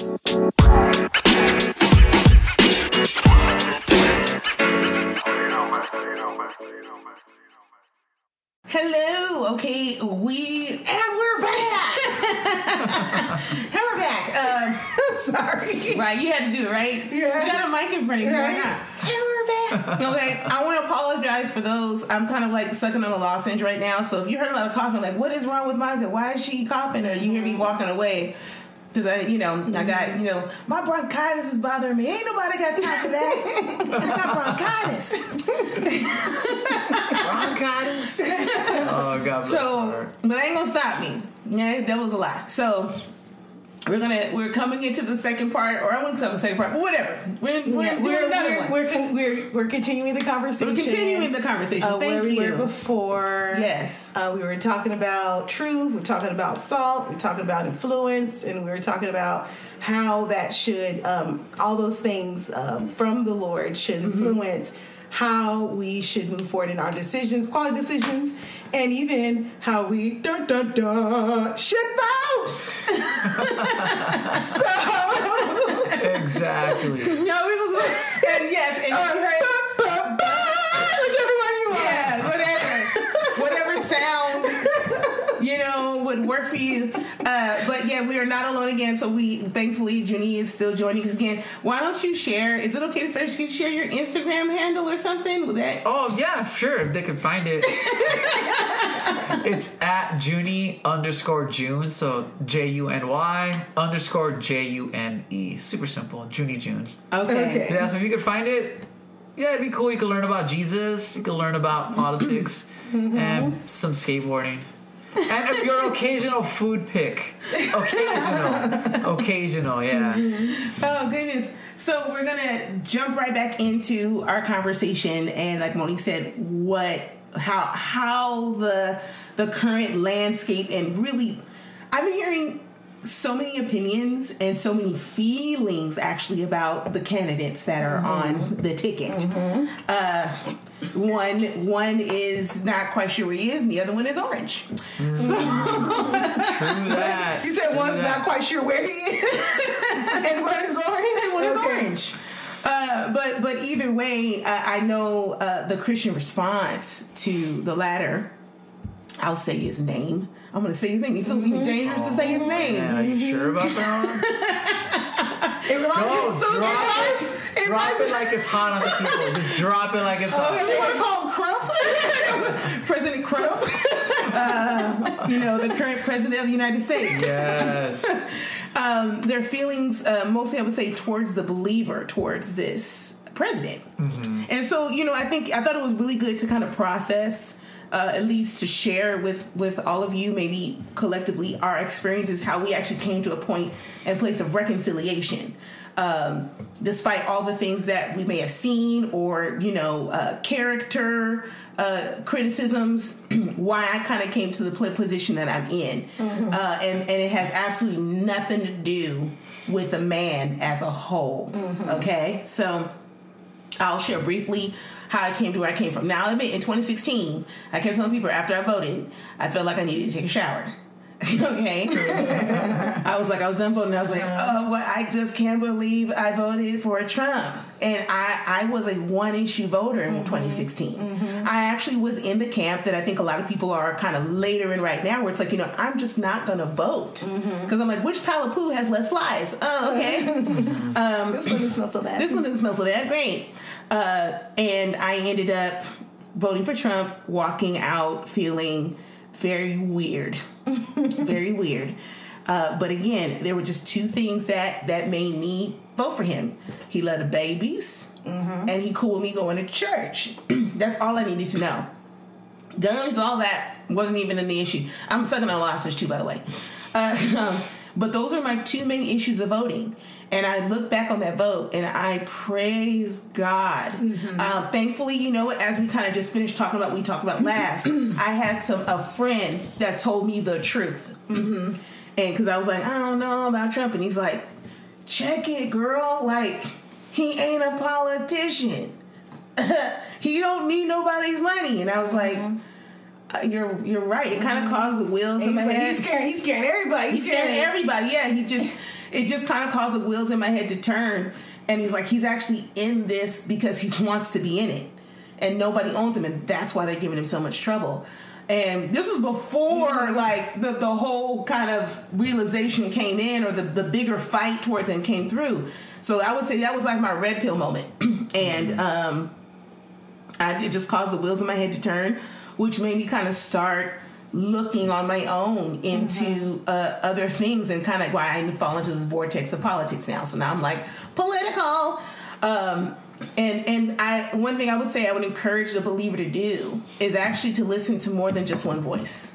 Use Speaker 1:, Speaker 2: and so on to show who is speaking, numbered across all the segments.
Speaker 1: Hello. Okay, we and we're back. and we're back. Um, sorry. Right, you had to do it, right?
Speaker 2: Yeah.
Speaker 1: You got a mic in front of you. Why not? And we're back. okay, I want to apologize for those. I'm kind of like sucking on a lozenge right now. So if you heard a lot of coughing, like, what is wrong with Monica? Why is she coughing? Or you hear me walking away. Cause I, you know, I got, mm-hmm. you know, my bronchitis is bothering me. Ain't nobody got time for that. I got bronchitis.
Speaker 3: Bronchitis. oh God. bless
Speaker 1: So,
Speaker 3: heart.
Speaker 1: but ain't gonna stop me. Yeah, that was a lie. So we're gonna we're coming into the second part, or I wouldn't say the second part, but whatever. We're, we're
Speaker 2: Yeah, we're,
Speaker 1: another
Speaker 2: we're,
Speaker 1: one.
Speaker 2: we're, con- we're, we're continuing the conversation.
Speaker 1: We're continuing the conversation.
Speaker 2: uh,
Speaker 1: Thank
Speaker 2: where we
Speaker 1: you.
Speaker 2: were before.
Speaker 1: Yes.
Speaker 2: Uh, we were talking about truth, we're talking about salt, we're talking about influence, and we were talking about how that should, um, all those things um, from the Lord should
Speaker 1: Mm-hmm.
Speaker 2: influence how we should move forward in our decisions, quality decisions, and even how we dun dun dun should vote. so,
Speaker 3: exactly.
Speaker 1: No, it was and yes, and
Speaker 2: oh, you
Speaker 1: heard work for you. Uh, but yeah, we are not alone again. So we thankfully Juny is still joining us again. Why don't you share? Is it okay to finish? Can you share your Instagram handle or something? With that
Speaker 3: Oh yeah, sure. If they can find it, it's at Juny underscore June. So J U N Y underscore J U N E. Super simple. Juny June.
Speaker 1: okay.
Speaker 2: Okay.
Speaker 3: Yeah. So if you could find it, yeah, it'd be cool. You could learn about Jesus. You could learn about politics and some skateboarding. And if your occasional food pick, occasional, occasional, yeah. Mm-hmm.
Speaker 1: Oh goodness. So we're gonna jump right back into our conversation and like Monique said, what how how the the current landscape and really I've been hearing so many opinions and so many feelings actually about the candidates that are mm-hmm. on the ticket. Mm-hmm. Uh, one one is not quite sure where he is, and the other one is orange.
Speaker 3: True that.
Speaker 2: You said
Speaker 3: True
Speaker 2: one's
Speaker 3: that.
Speaker 2: not quite sure where he is, and one is orange.
Speaker 1: and one is
Speaker 2: Okay.
Speaker 1: orange. Uh, but but either way, uh, I know uh, the Christian response to the latter. I'll say his name. I'm going to say his name. He feels even dangerous to say his name.
Speaker 3: Yeah, are you sure about that?
Speaker 2: It reminds me
Speaker 3: Go,
Speaker 2: of Susan
Speaker 3: drop it.
Speaker 2: It
Speaker 3: Drop
Speaker 2: reminds
Speaker 3: it like it's hot on the people. Just drop it like it's hot.
Speaker 2: Oh, You
Speaker 3: hot.
Speaker 2: want to call him Crump?
Speaker 1: President Trump, uh, you know, the current president of the United States.
Speaker 3: Yes.
Speaker 1: um, their feelings, uh, mostly I would say, towards the believer, towards this president. And so, you know, I think I thought it was really good to kind of process, uh, at least to share with with all of you, maybe collectively, our experiences, how we actually came to a point and place of reconciliation. Um, despite all the things that we may have seen or you know uh, character uh, criticisms why i kind of came to the position that i'm in. Uh, and, and it has absolutely nothing to do with a man as a whole. Okay? So I'll share briefly how I came to where I came from. Now, I admit, in 2016, I kept telling people after I voted, I felt like I needed to take a shower. okay? I was like, I was done voting. I was like, uh-huh. oh, well, I just can't believe I voted for Trump. And I, I was a one issue voter in mm-hmm. 2016. Mm-hmm. I actually was in the camp that I think a lot of people are kind of later in right now, where it's like, you know, I'm just not going to vote. Mm-hmm. Because I'm like, which Palapoo has less flies? Oh, okay.
Speaker 2: Um, this one doesn't smell so bad.
Speaker 1: This one doesn't smell so bad. Great. Uh, and I ended up voting for Trump, walking out feeling very weird. very weird. Uh, but again, there were just two things that that made me vote for him. He loved the babies, and he cool with me going to church. That's all I needed to know. Guns, all that wasn't even in the issue. I'm sucking on losses too, by the way. Uh, but those are my two main issues of voting. And I look back on that vote and I praise God. Uh, thankfully, you know, as we kind of just finished talking about, we talked about last, I had some a friend that told me the truth. And because I was like, I don't know about Trump, and he's like, check it, girl. Like he ain't a politician. he don't need nobody's money. And I was like, uh, you're you're right. It kind of caused the wheels in
Speaker 2: He's,
Speaker 1: my head.
Speaker 2: he's scaring. He's scaring everybody.
Speaker 1: He's scaring everybody. Yeah, he just it just kind of caused the wheels in my head to turn. And he's like, he's actually in this because he wants to be in it, and nobody owns him, and that's why they're giving him so much trouble. And this was before like the, the whole kind of realization came in or the, the bigger fight towards him came through. So I would say that was like my red pill moment. and um, I, it just caused the wheels in my head to turn, which made me kind of start looking on my own into mm-hmm. uh, other things and kind of why I fall into this vortex of politics now. So now I'm like political. Um, and and I one thing I would say I would encourage the believer to do is actually to listen to more than just one voice.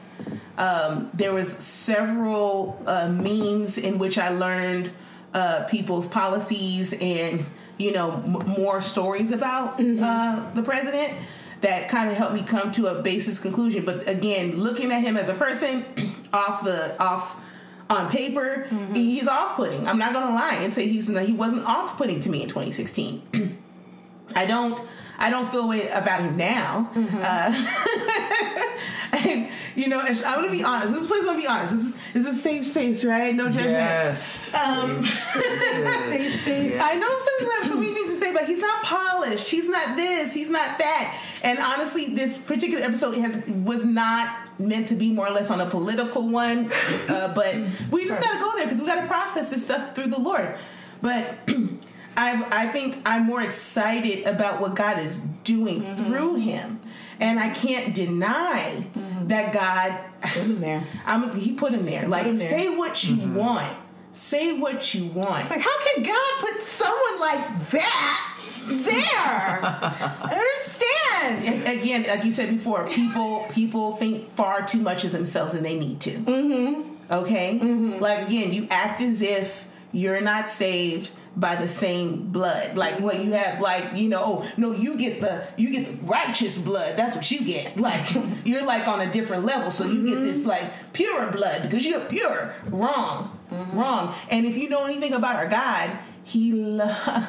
Speaker 1: Um, there was several uh, means in which I learned uh, people's policies and you know m- more stories about mm-hmm. uh, the president that kind of helped me come to a basis conclusion. But again, looking at him as a person off the off on paper, mm-hmm. he's off putting. I'm not going to lie and say he's he wasn't off putting to me in 2016. I don't I don't feel way about him now. Mm-hmm. Uh, and you know, I'm gonna be honest. This place gonna be honest. This is this is a safe space, right? No judgment.
Speaker 3: Yes. Um,
Speaker 1: safe space. I know some people have so many things to say, but he's not polished. He's not this. He's not that. And honestly, this particular episode has was not meant to be more or less on a political one. Uh, but we just gotta go there because we gotta process this stuff through the Lord. But I, I think I'm more excited about what God is doing mm-hmm. through him. And I can't deny mm-hmm. that God
Speaker 2: put him there.
Speaker 1: I'm, he put him there. like, him there. say what you mm-hmm. want. Say what you want.
Speaker 2: It's like, how can God put someone like that there? understand.
Speaker 1: Again, like you said before, people people think far too much of themselves than they need to.
Speaker 2: Mm-hmm.
Speaker 1: Okay? Mm-hmm. Like, again, you act as if you're not saved by the same blood. Like what you have, like you know, oh, no, you get the you get the righteous blood. That's what you get. Like you're like on a different level, so you mm-hmm. get this like pure blood because you're pure. Wrong, mm-hmm. wrong. And if you know anything about our God, He lo-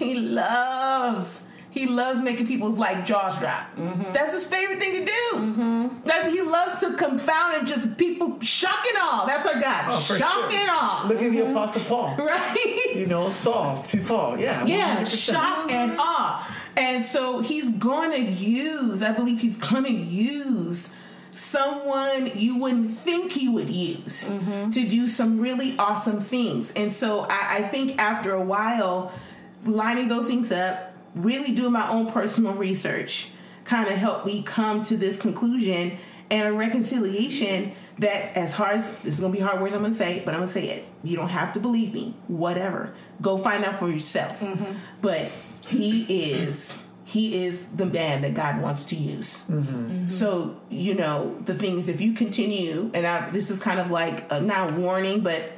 Speaker 1: He loves he loves making people's like jaws drop. Mm-hmm. That's his favorite thing to do. Mm-hmm. Like he loves to confound and just people shock and all. That's our God. Oh, shock sure. and all.
Speaker 3: Look at the mm-hmm. Apostle Paul.
Speaker 1: Right.
Speaker 3: You know, Saul to Paul. Yeah.
Speaker 1: Yeah. 100%. Shock and awe. And so he's going to use. I believe he's going to use someone you wouldn't think he would use mm-hmm. to do some really awesome things. And so I, I think after a while, lining those things up really doing my own personal research kind of helped me come to this conclusion and a reconciliation that as hard as this is gonna be hard words I'm gonna say, but I'm gonna say it. You don't have to believe me. Whatever. Go find out for yourself. Mm-hmm. But he is he is the man that God wants to use. Mm-hmm. Mm-hmm. So you know the thing is, if you continue, and I, this is kind of like a, not warning, but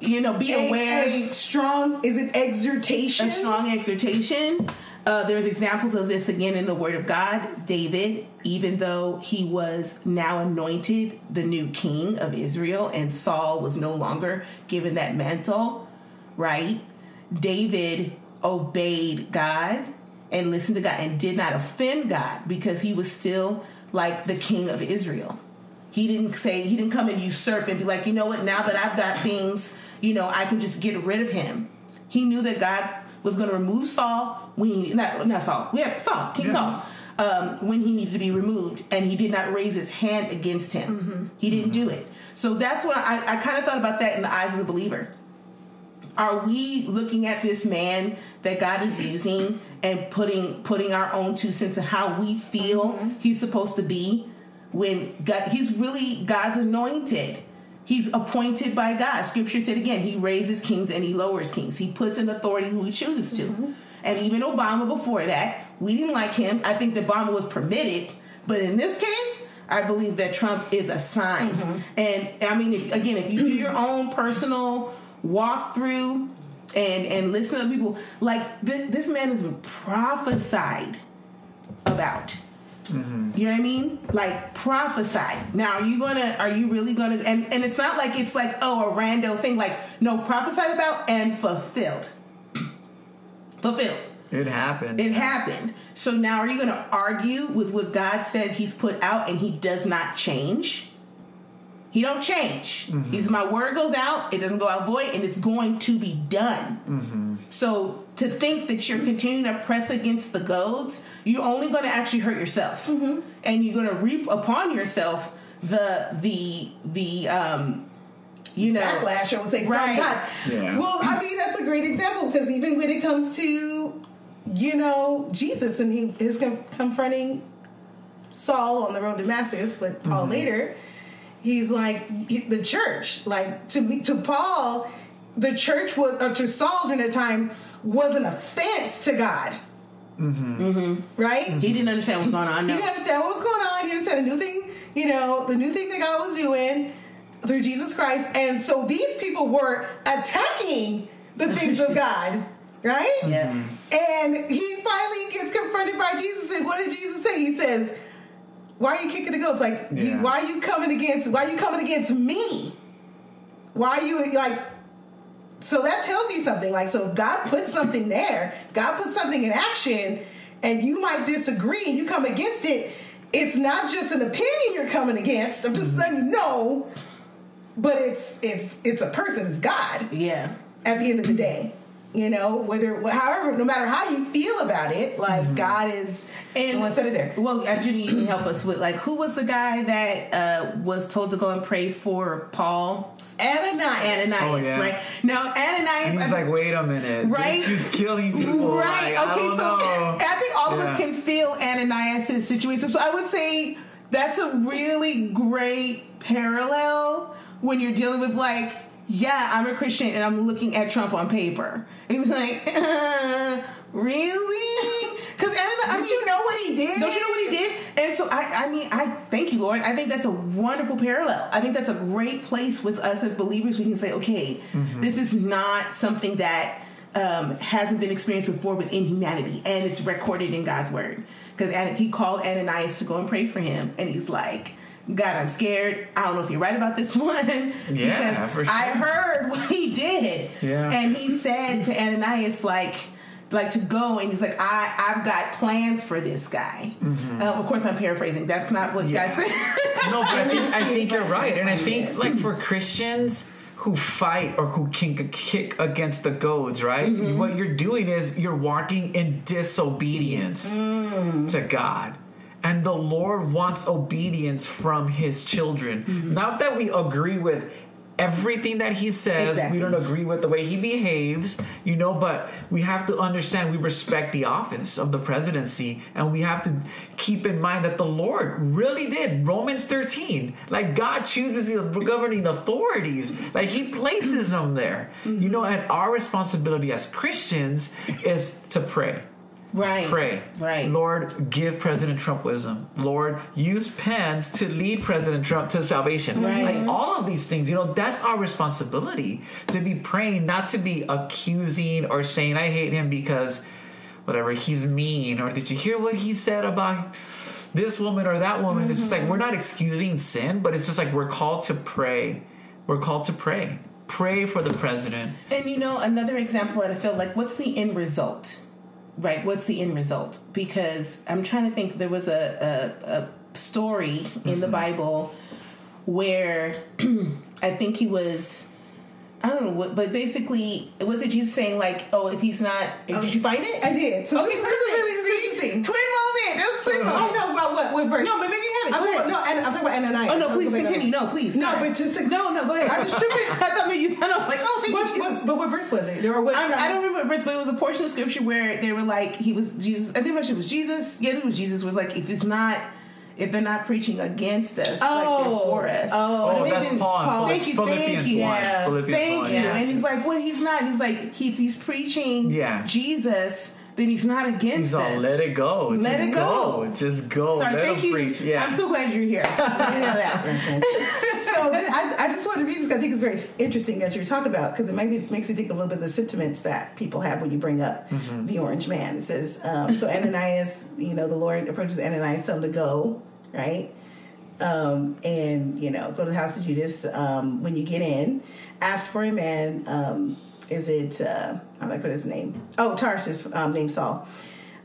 Speaker 1: you know, be a, aware.
Speaker 2: A strong, is it exhortation?
Speaker 1: A strong exhortation. Uh, there's examples of this again in the Word of God. David, even though he was now anointed the new king of Israel, and Saul was no longer given that mantle, right? David obeyed God and listened to God and did not offend God because he was still like the king of Israel. He didn't say, he didn't come and usurp and be like, you know what, now that I've got things you know, I can just get rid of him. He knew that God was going to remove Saul when he not not Saul, yeah, Saul, King yeah. Saul, um, when he needed to be removed, and he did not raise his hand against him. Mm-hmm. He didn't mm-hmm. do it. So that's what I, I kind of thought about that in the eyes of the believer. Are we looking at this man that God is using and putting putting our own two cents in how we feel mm-hmm. he's supposed to be when God, he's really God's anointed? He's appointed by God. Scripture said again, he raises kings and he lowers kings. He puts in authority who he chooses to. Mm-hmm. And even Obama before that, we didn't like him. I think that Obama was permitted. But in this case, I believe that Trump is a sign. Mm-hmm. And I mean, if, again, if you do your own personal walkthrough and and listen to people, like th- this man has been prophesied about. Mm-hmm. You know what I mean? Like prophesy. Now, are you gonna? Are you really gonna? And and it's not like it's like oh a rando thing. Like no, prophesied about and fulfilled. fulfilled.
Speaker 3: It happened.
Speaker 1: It happened. So now, are you gonna argue with what God said He's put out and He does not change? He don't change. He says, "My word goes out; it doesn't go out void, and it's going to be done." So to think that you're continuing to press against the goads, you're only going to actually hurt yourself, and you're going to reap upon yourself the the the um, you know
Speaker 2: backlash, I would say,
Speaker 1: Right.
Speaker 2: God.
Speaker 3: Yeah.
Speaker 2: Well, I mean, that's a great example because even when it comes to, you know, Jesus and he is confronting Saul on the road to Damascus, but Paul
Speaker 3: Mm-hmm.
Speaker 2: later, he's like the church. Like to me, to Paul, the church was, or to Saul during that time, was an offense to God. Mm-hmm. Right?
Speaker 1: He didn't understand what was going on.
Speaker 2: He didn't understand what was going on. He understood a new thing, you know, the new thing that God was doing through Jesus Christ. And so these people were attacking the things of God, right?
Speaker 1: Yeah.
Speaker 2: And he finally gets confronted by Jesus. And what did Jesus say? He says, Why are you kicking the goads? Like,
Speaker 3: Yeah.
Speaker 2: why are you coming against why are you coming against me? Why are you like so that tells you something. Like, so if God put something there, God put something in action, and you might disagree and you come against it, it's not just an opinion you're coming against. I'm just mm-hmm. letting you know, but it's it's it's a person, it's God
Speaker 1: Yeah.
Speaker 2: at the end of the day. You know, whether however, no matter how you feel about it, like mm-hmm. God is and one set it there.
Speaker 1: Well, actually, you can help us with like who was the guy that uh, was told to go and pray for Paul?
Speaker 2: Ananias.
Speaker 1: Ananias,
Speaker 3: Oh, yeah.
Speaker 1: right? Now, Ananias.
Speaker 3: He's
Speaker 1: I-
Speaker 3: like, wait a minute,
Speaker 1: Right?
Speaker 3: This dude's killing people.
Speaker 1: Right.
Speaker 3: Like,
Speaker 1: okay. So
Speaker 3: know.
Speaker 1: I think all of us can feel Ananias' situation. So I would say that's a really great parallel when you're dealing with like, yeah, I'm a Christian and I'm looking at Trump on paper. And you're like, uh, really? Because Ananias, I
Speaker 2: But you know what he did?
Speaker 1: Don't you know what he did? And so I, I mean, I thank you, Lord. I think that's a wonderful parallel. I think that's a great place with us as believers. We can say, okay, this is not something that um, hasn't been experienced before within humanity, and it's recorded in God's word. Because he called Ananias to go and pray for him, and he's like. God, I'm scared. I don't know if you're right about this one.
Speaker 3: Yeah,
Speaker 1: because
Speaker 3: for sure.
Speaker 1: I heard what he did.
Speaker 3: Yeah.
Speaker 1: And he said to Ananias, like, like to go, and he's like, I, I've got plans for this guy. Uh, of course, I'm paraphrasing. That's not what
Speaker 3: Mm-hmm. Yeah.
Speaker 1: God said.
Speaker 3: No, but I think, I think you're right, and I think like for Christians who fight or who can kick against the goads, right?
Speaker 1: Mm-hmm.
Speaker 3: What you're doing is you're walking in disobedience
Speaker 1: Mm.
Speaker 3: to God. And the Lord wants obedience from his children.
Speaker 1: Mm-hmm.
Speaker 3: Not that we agree with everything that he says,
Speaker 1: Exactly.
Speaker 3: we don't agree with the way he behaves, you know, but we have to understand we respect the office of the presidency and we have to keep in mind that the Lord really did. Romans 13, like God chooses the governing authorities, like he places them there, you know, and our responsibility as Christians is to pray
Speaker 1: right.
Speaker 3: pray.
Speaker 1: Right.
Speaker 3: Lord, give President Trump wisdom. Lord, use Pence to lead President Trump to salvation.
Speaker 1: Right.
Speaker 3: Like all of these things, you know, that's our responsibility to be praying, not to be accusing or saying, I hate him because whatever, he's mean. Or did you hear what he said about this woman or that woman? It's just like we're mm-hmm. not excusing sin, but it's just like we're called to pray. We're called to pray. Pray for the president.
Speaker 1: And you know, another example that I feel like, what's the end result? Right? What's the end result? Because I'm trying to think. There was a a, a story in the mm-hmm. Bible where I think he was. Oh, I don't know what, but basically, was it Jesus saying like, "Oh, if he's not, did oh. you find it?"
Speaker 2: I did. So
Speaker 1: Okay,
Speaker 2: this, is really interesting.
Speaker 1: Twin moment. That was twin oh,
Speaker 2: I
Speaker 1: moment.
Speaker 2: know about what, what verse.
Speaker 1: No, but maybe you have it.
Speaker 2: I'm talking, no, and I'm talking about Ananias.
Speaker 1: Oh no! Please continue. No, please.
Speaker 2: No, but just to
Speaker 1: no, no. Go ahead. I'm just tripping. I thought maybe you. I was like, oh, thank
Speaker 2: What,
Speaker 1: you.
Speaker 2: What, but what verse was it? There were what?
Speaker 1: I, I don't remember verse, but it was a portion of scripture where they were like, he was Jesus. I think it was Jesus. Yeah, it was Jesus. Was like, if it's not, if they're not preaching against us, like they're
Speaker 2: Oh.
Speaker 1: for us.
Speaker 2: Oh,
Speaker 3: Oh,
Speaker 1: Maybe
Speaker 3: that's
Speaker 1: then-
Speaker 3: Paul.
Speaker 2: Paul.
Speaker 1: Thank you,
Speaker 3: Philippians
Speaker 1: thank you.
Speaker 3: 1.
Speaker 2: Yeah.
Speaker 3: Philippians
Speaker 1: Thank
Speaker 3: 1,
Speaker 1: you.
Speaker 3: yeah.
Speaker 1: And he's like, well, he's not. He's like, he, if he's preaching
Speaker 3: Yeah.
Speaker 1: Jesus, then he's not against
Speaker 3: He's all
Speaker 1: us.
Speaker 3: let it go.
Speaker 1: Let
Speaker 3: Just
Speaker 1: it go.
Speaker 3: Just go.
Speaker 1: Sorry,
Speaker 3: let
Speaker 1: thank
Speaker 3: him
Speaker 1: you.
Speaker 3: preach. Yeah.
Speaker 1: I'm so glad you're here. I didn't know that.
Speaker 2: so I, I just wanted to read this. 'cause I think it's very interesting that you're talking about because it maybe makes me think a little bit of the sentiments that people have when you bring up
Speaker 3: Mm-hmm.
Speaker 2: the orange man. It says, um, so Ananias, you know, the Lord approaches Ananias, tell him to go, right? Um, and you know, go to the house of Judas. Um, when you get in, ask for a man. Um, is it? Uh, I'm gonna put his name. Oh, Tarsus, um, named Saul.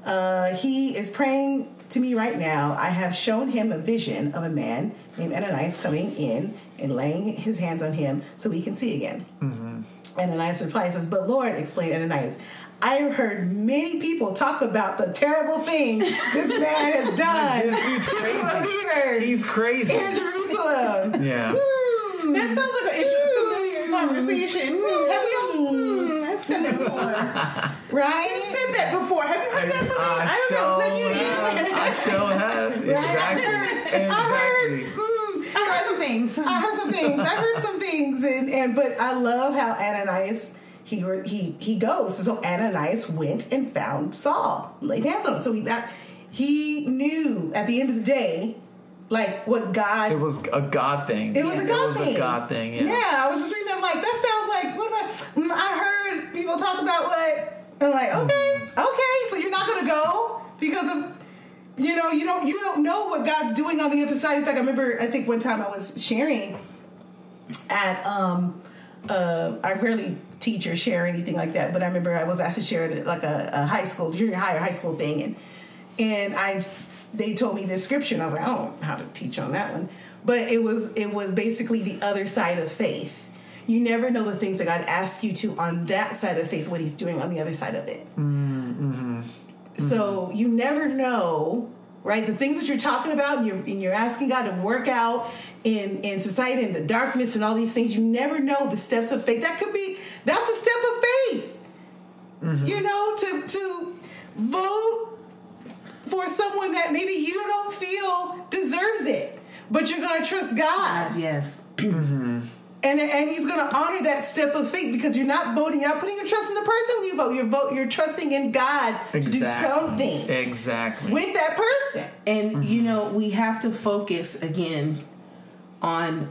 Speaker 2: Uh, he is praying to me right now. I have shown him a vision of a man named Ananias coming in and laying his hands on him so he can see again. And Ananias replies, says, But Lord, explained Ananias, I have heard many people talk about the terrible thing this man has done
Speaker 3: This dude's
Speaker 2: to
Speaker 3: crazy.
Speaker 2: believers
Speaker 3: He's crazy.
Speaker 2: in Jerusalem.
Speaker 3: Yeah.
Speaker 2: Hmm.
Speaker 1: That sounds like an issue, familiar conversation. Hmm, have we all? Hmm, I've said that before. I've
Speaker 2: Right?
Speaker 1: said that before. Have you heard that from me? I don't know. Is that you?
Speaker 3: I sure have. Exactly.
Speaker 2: I heard,
Speaker 3: Exactly.
Speaker 1: I heard some things.
Speaker 2: I heard some things. I heard some things, and, and but I love how Ananias he he he goes. So Ananias went and found Saul, laid hands on him. So he that he knew at the end of the day, like what God.
Speaker 3: It was a God thing.
Speaker 2: It was a God
Speaker 3: It was
Speaker 2: thing.
Speaker 3: a God thing. Yeah.
Speaker 2: Yeah, I was just reading that like that sounds like what about? Mm, I heard people talk about what. I'm like, okay, okay, so you're not gonna go because of you know you don't you don't know what God's doing on the other side. In fact, I remember I think one time I was sharing at um uh I rarely teach or share anything like that, but I remember I was asked to share it at like a, a high school junior high or high school thing, and and I they told me this scripture, and I was like, I don't know how to teach on that one, but it was it was basically the other side of faith. You never know the things that God asks you to on that side of faith, what He's doing on the other side of it. So mm-hmm. you never know, right? The things that you're talking about and you're, and you're asking God to work out in, in society and the darkness and all these things, you never know the steps of faith. That could be, that's a step of faith. Mm-hmm. You know, to, to vote for someone that maybe you don't feel deserves it, but you're going to trust God
Speaker 1: Yes. Mm-hmm.
Speaker 2: And and he's going to honor that step of faith because you're not voting, you're not putting your trust in the person when you vote. You're vote, you're trusting in God to do something
Speaker 3: Exactly.
Speaker 2: with that person.
Speaker 1: And you mm-hmm. know, we have to focus again on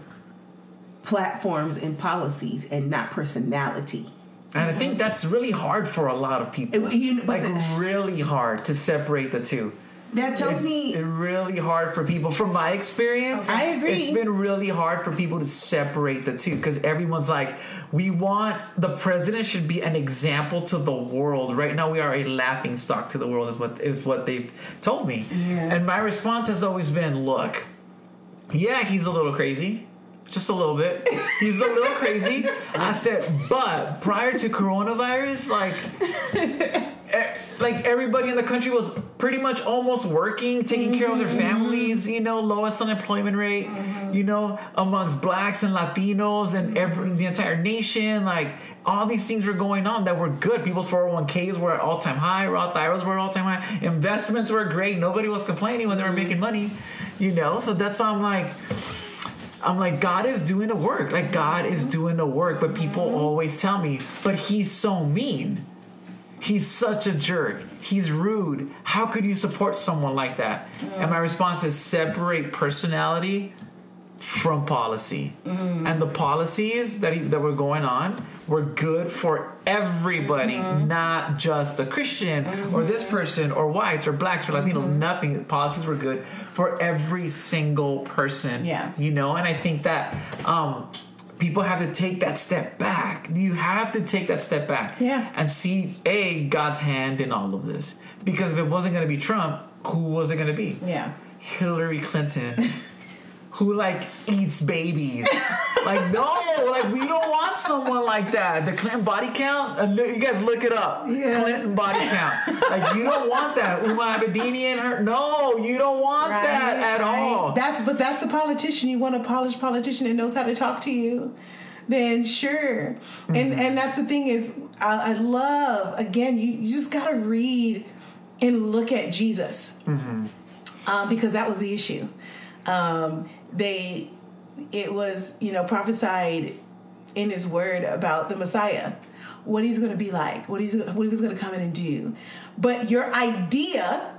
Speaker 1: platforms and policies and not personality.
Speaker 3: And I think that's really hard for a lot of people.
Speaker 1: It- you- but
Speaker 3: like really hard to separate the two.
Speaker 1: That tells
Speaker 3: It's
Speaker 1: me
Speaker 3: really hard for people. From my experience,
Speaker 1: I agree.
Speaker 3: It's been really hard for people to separate the two because everyone's like, we want the president should be an example to the world. Right now, we are a laughing stock to the world. Is what is what they've told me.
Speaker 1: Yeah.
Speaker 3: And my response has always been, look, yeah, he's a little crazy. Just a little bit. He's a little crazy. I said, but prior to coronavirus, like like everybody in the country was pretty much almost working, taking care of their mm-hmm. families, you know, lowest unemployment rate, mm-hmm. you know, amongst blacks and Latinos and every, mm-hmm. the entire nation. Like all these things were going on that were good. People's 401ks were at all time high, Roth IRAs were at all time high, investments were great. Nobody was complaining when they were making money, you know. So that's why I'm like, I'm like, God is doing the work. Like, God is doing the work. But people always tell me, but he's so mean. He's such a jerk. He's rude. How could you support someone like that? And my response is separate personality from policy. Mm-hmm. And the policies that, he, that were going on were good for everybody, mm-hmm. not just the Christian or this mm-hmm. person or whites or blacks or Latinos. Nothing. Policies were good for every single person.
Speaker 2: Yeah.
Speaker 3: You know, and I think that um, people have to take that step back. You have to take that step back
Speaker 2: Yeah.
Speaker 3: and see a God's hand in all of this. Because if it wasn't going to be Trump, who was it going to be?
Speaker 2: Yeah.
Speaker 3: Hillary Clinton, who like eats babies. like no, like we don't want someone like that. The Clinton body count. uh, You guys look it up.
Speaker 2: Yeah.
Speaker 3: Clinton body count. Like you don't want that. Huma Abedin and her. No, you don't want
Speaker 2: Right,
Speaker 3: that at
Speaker 2: right.
Speaker 3: all.
Speaker 2: That's but that's a politician. You want a polished politician that knows how to talk to you. Then sure, and
Speaker 3: Mm-hmm.
Speaker 2: and that's the thing is I, I love again. You, you just got to read and look at Jesus
Speaker 3: Mm-hmm.
Speaker 2: um, because that was the issue. Um, they it was you know prophesied in His Word about the Messiah, what He's going to be like, what He's what He was going to come in and do, but your idea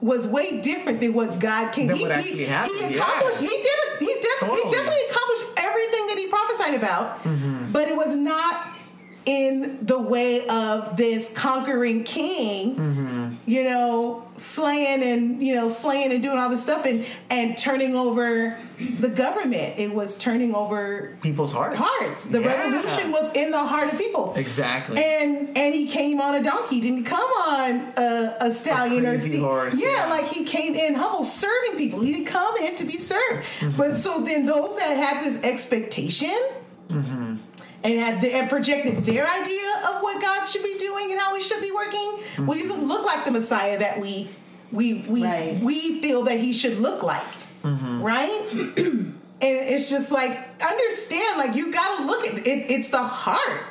Speaker 2: was way different than what God can. He, he- He
Speaker 3: yeah.
Speaker 2: accomplished. He did it. He, def- he definitely accomplished everything that he prophesied about,
Speaker 3: Mm-hmm.
Speaker 2: but it was not in the way of this conquering king.
Speaker 3: Mm-hmm.
Speaker 2: You know, slaying and you know slaying and doing all this stuff and and turning over the government. It was turning over
Speaker 3: People's hearts.
Speaker 2: hearts. The
Speaker 3: Yeah.
Speaker 2: revolution was in the heart of people.
Speaker 3: Exactly.
Speaker 2: And and he came on a donkey. Didn't come on a, a stallion or a steed.
Speaker 3: horse,
Speaker 2: Yeah,
Speaker 3: yeah.
Speaker 2: like he came in humble, serving people. He didn't come in to be served.
Speaker 3: Mm-hmm.
Speaker 2: But so then those that had this expectation
Speaker 3: Mm-hmm.
Speaker 2: And had the, and projected their idea of what God should be doing and how we should be working,
Speaker 3: Mm-hmm.
Speaker 2: well, he doesn't look like the Messiah that we we we
Speaker 1: Right.
Speaker 2: we feel that he should look like,
Speaker 3: Mm-hmm.
Speaker 2: right? and it's just like understand, like you got to look at it. It's the heart.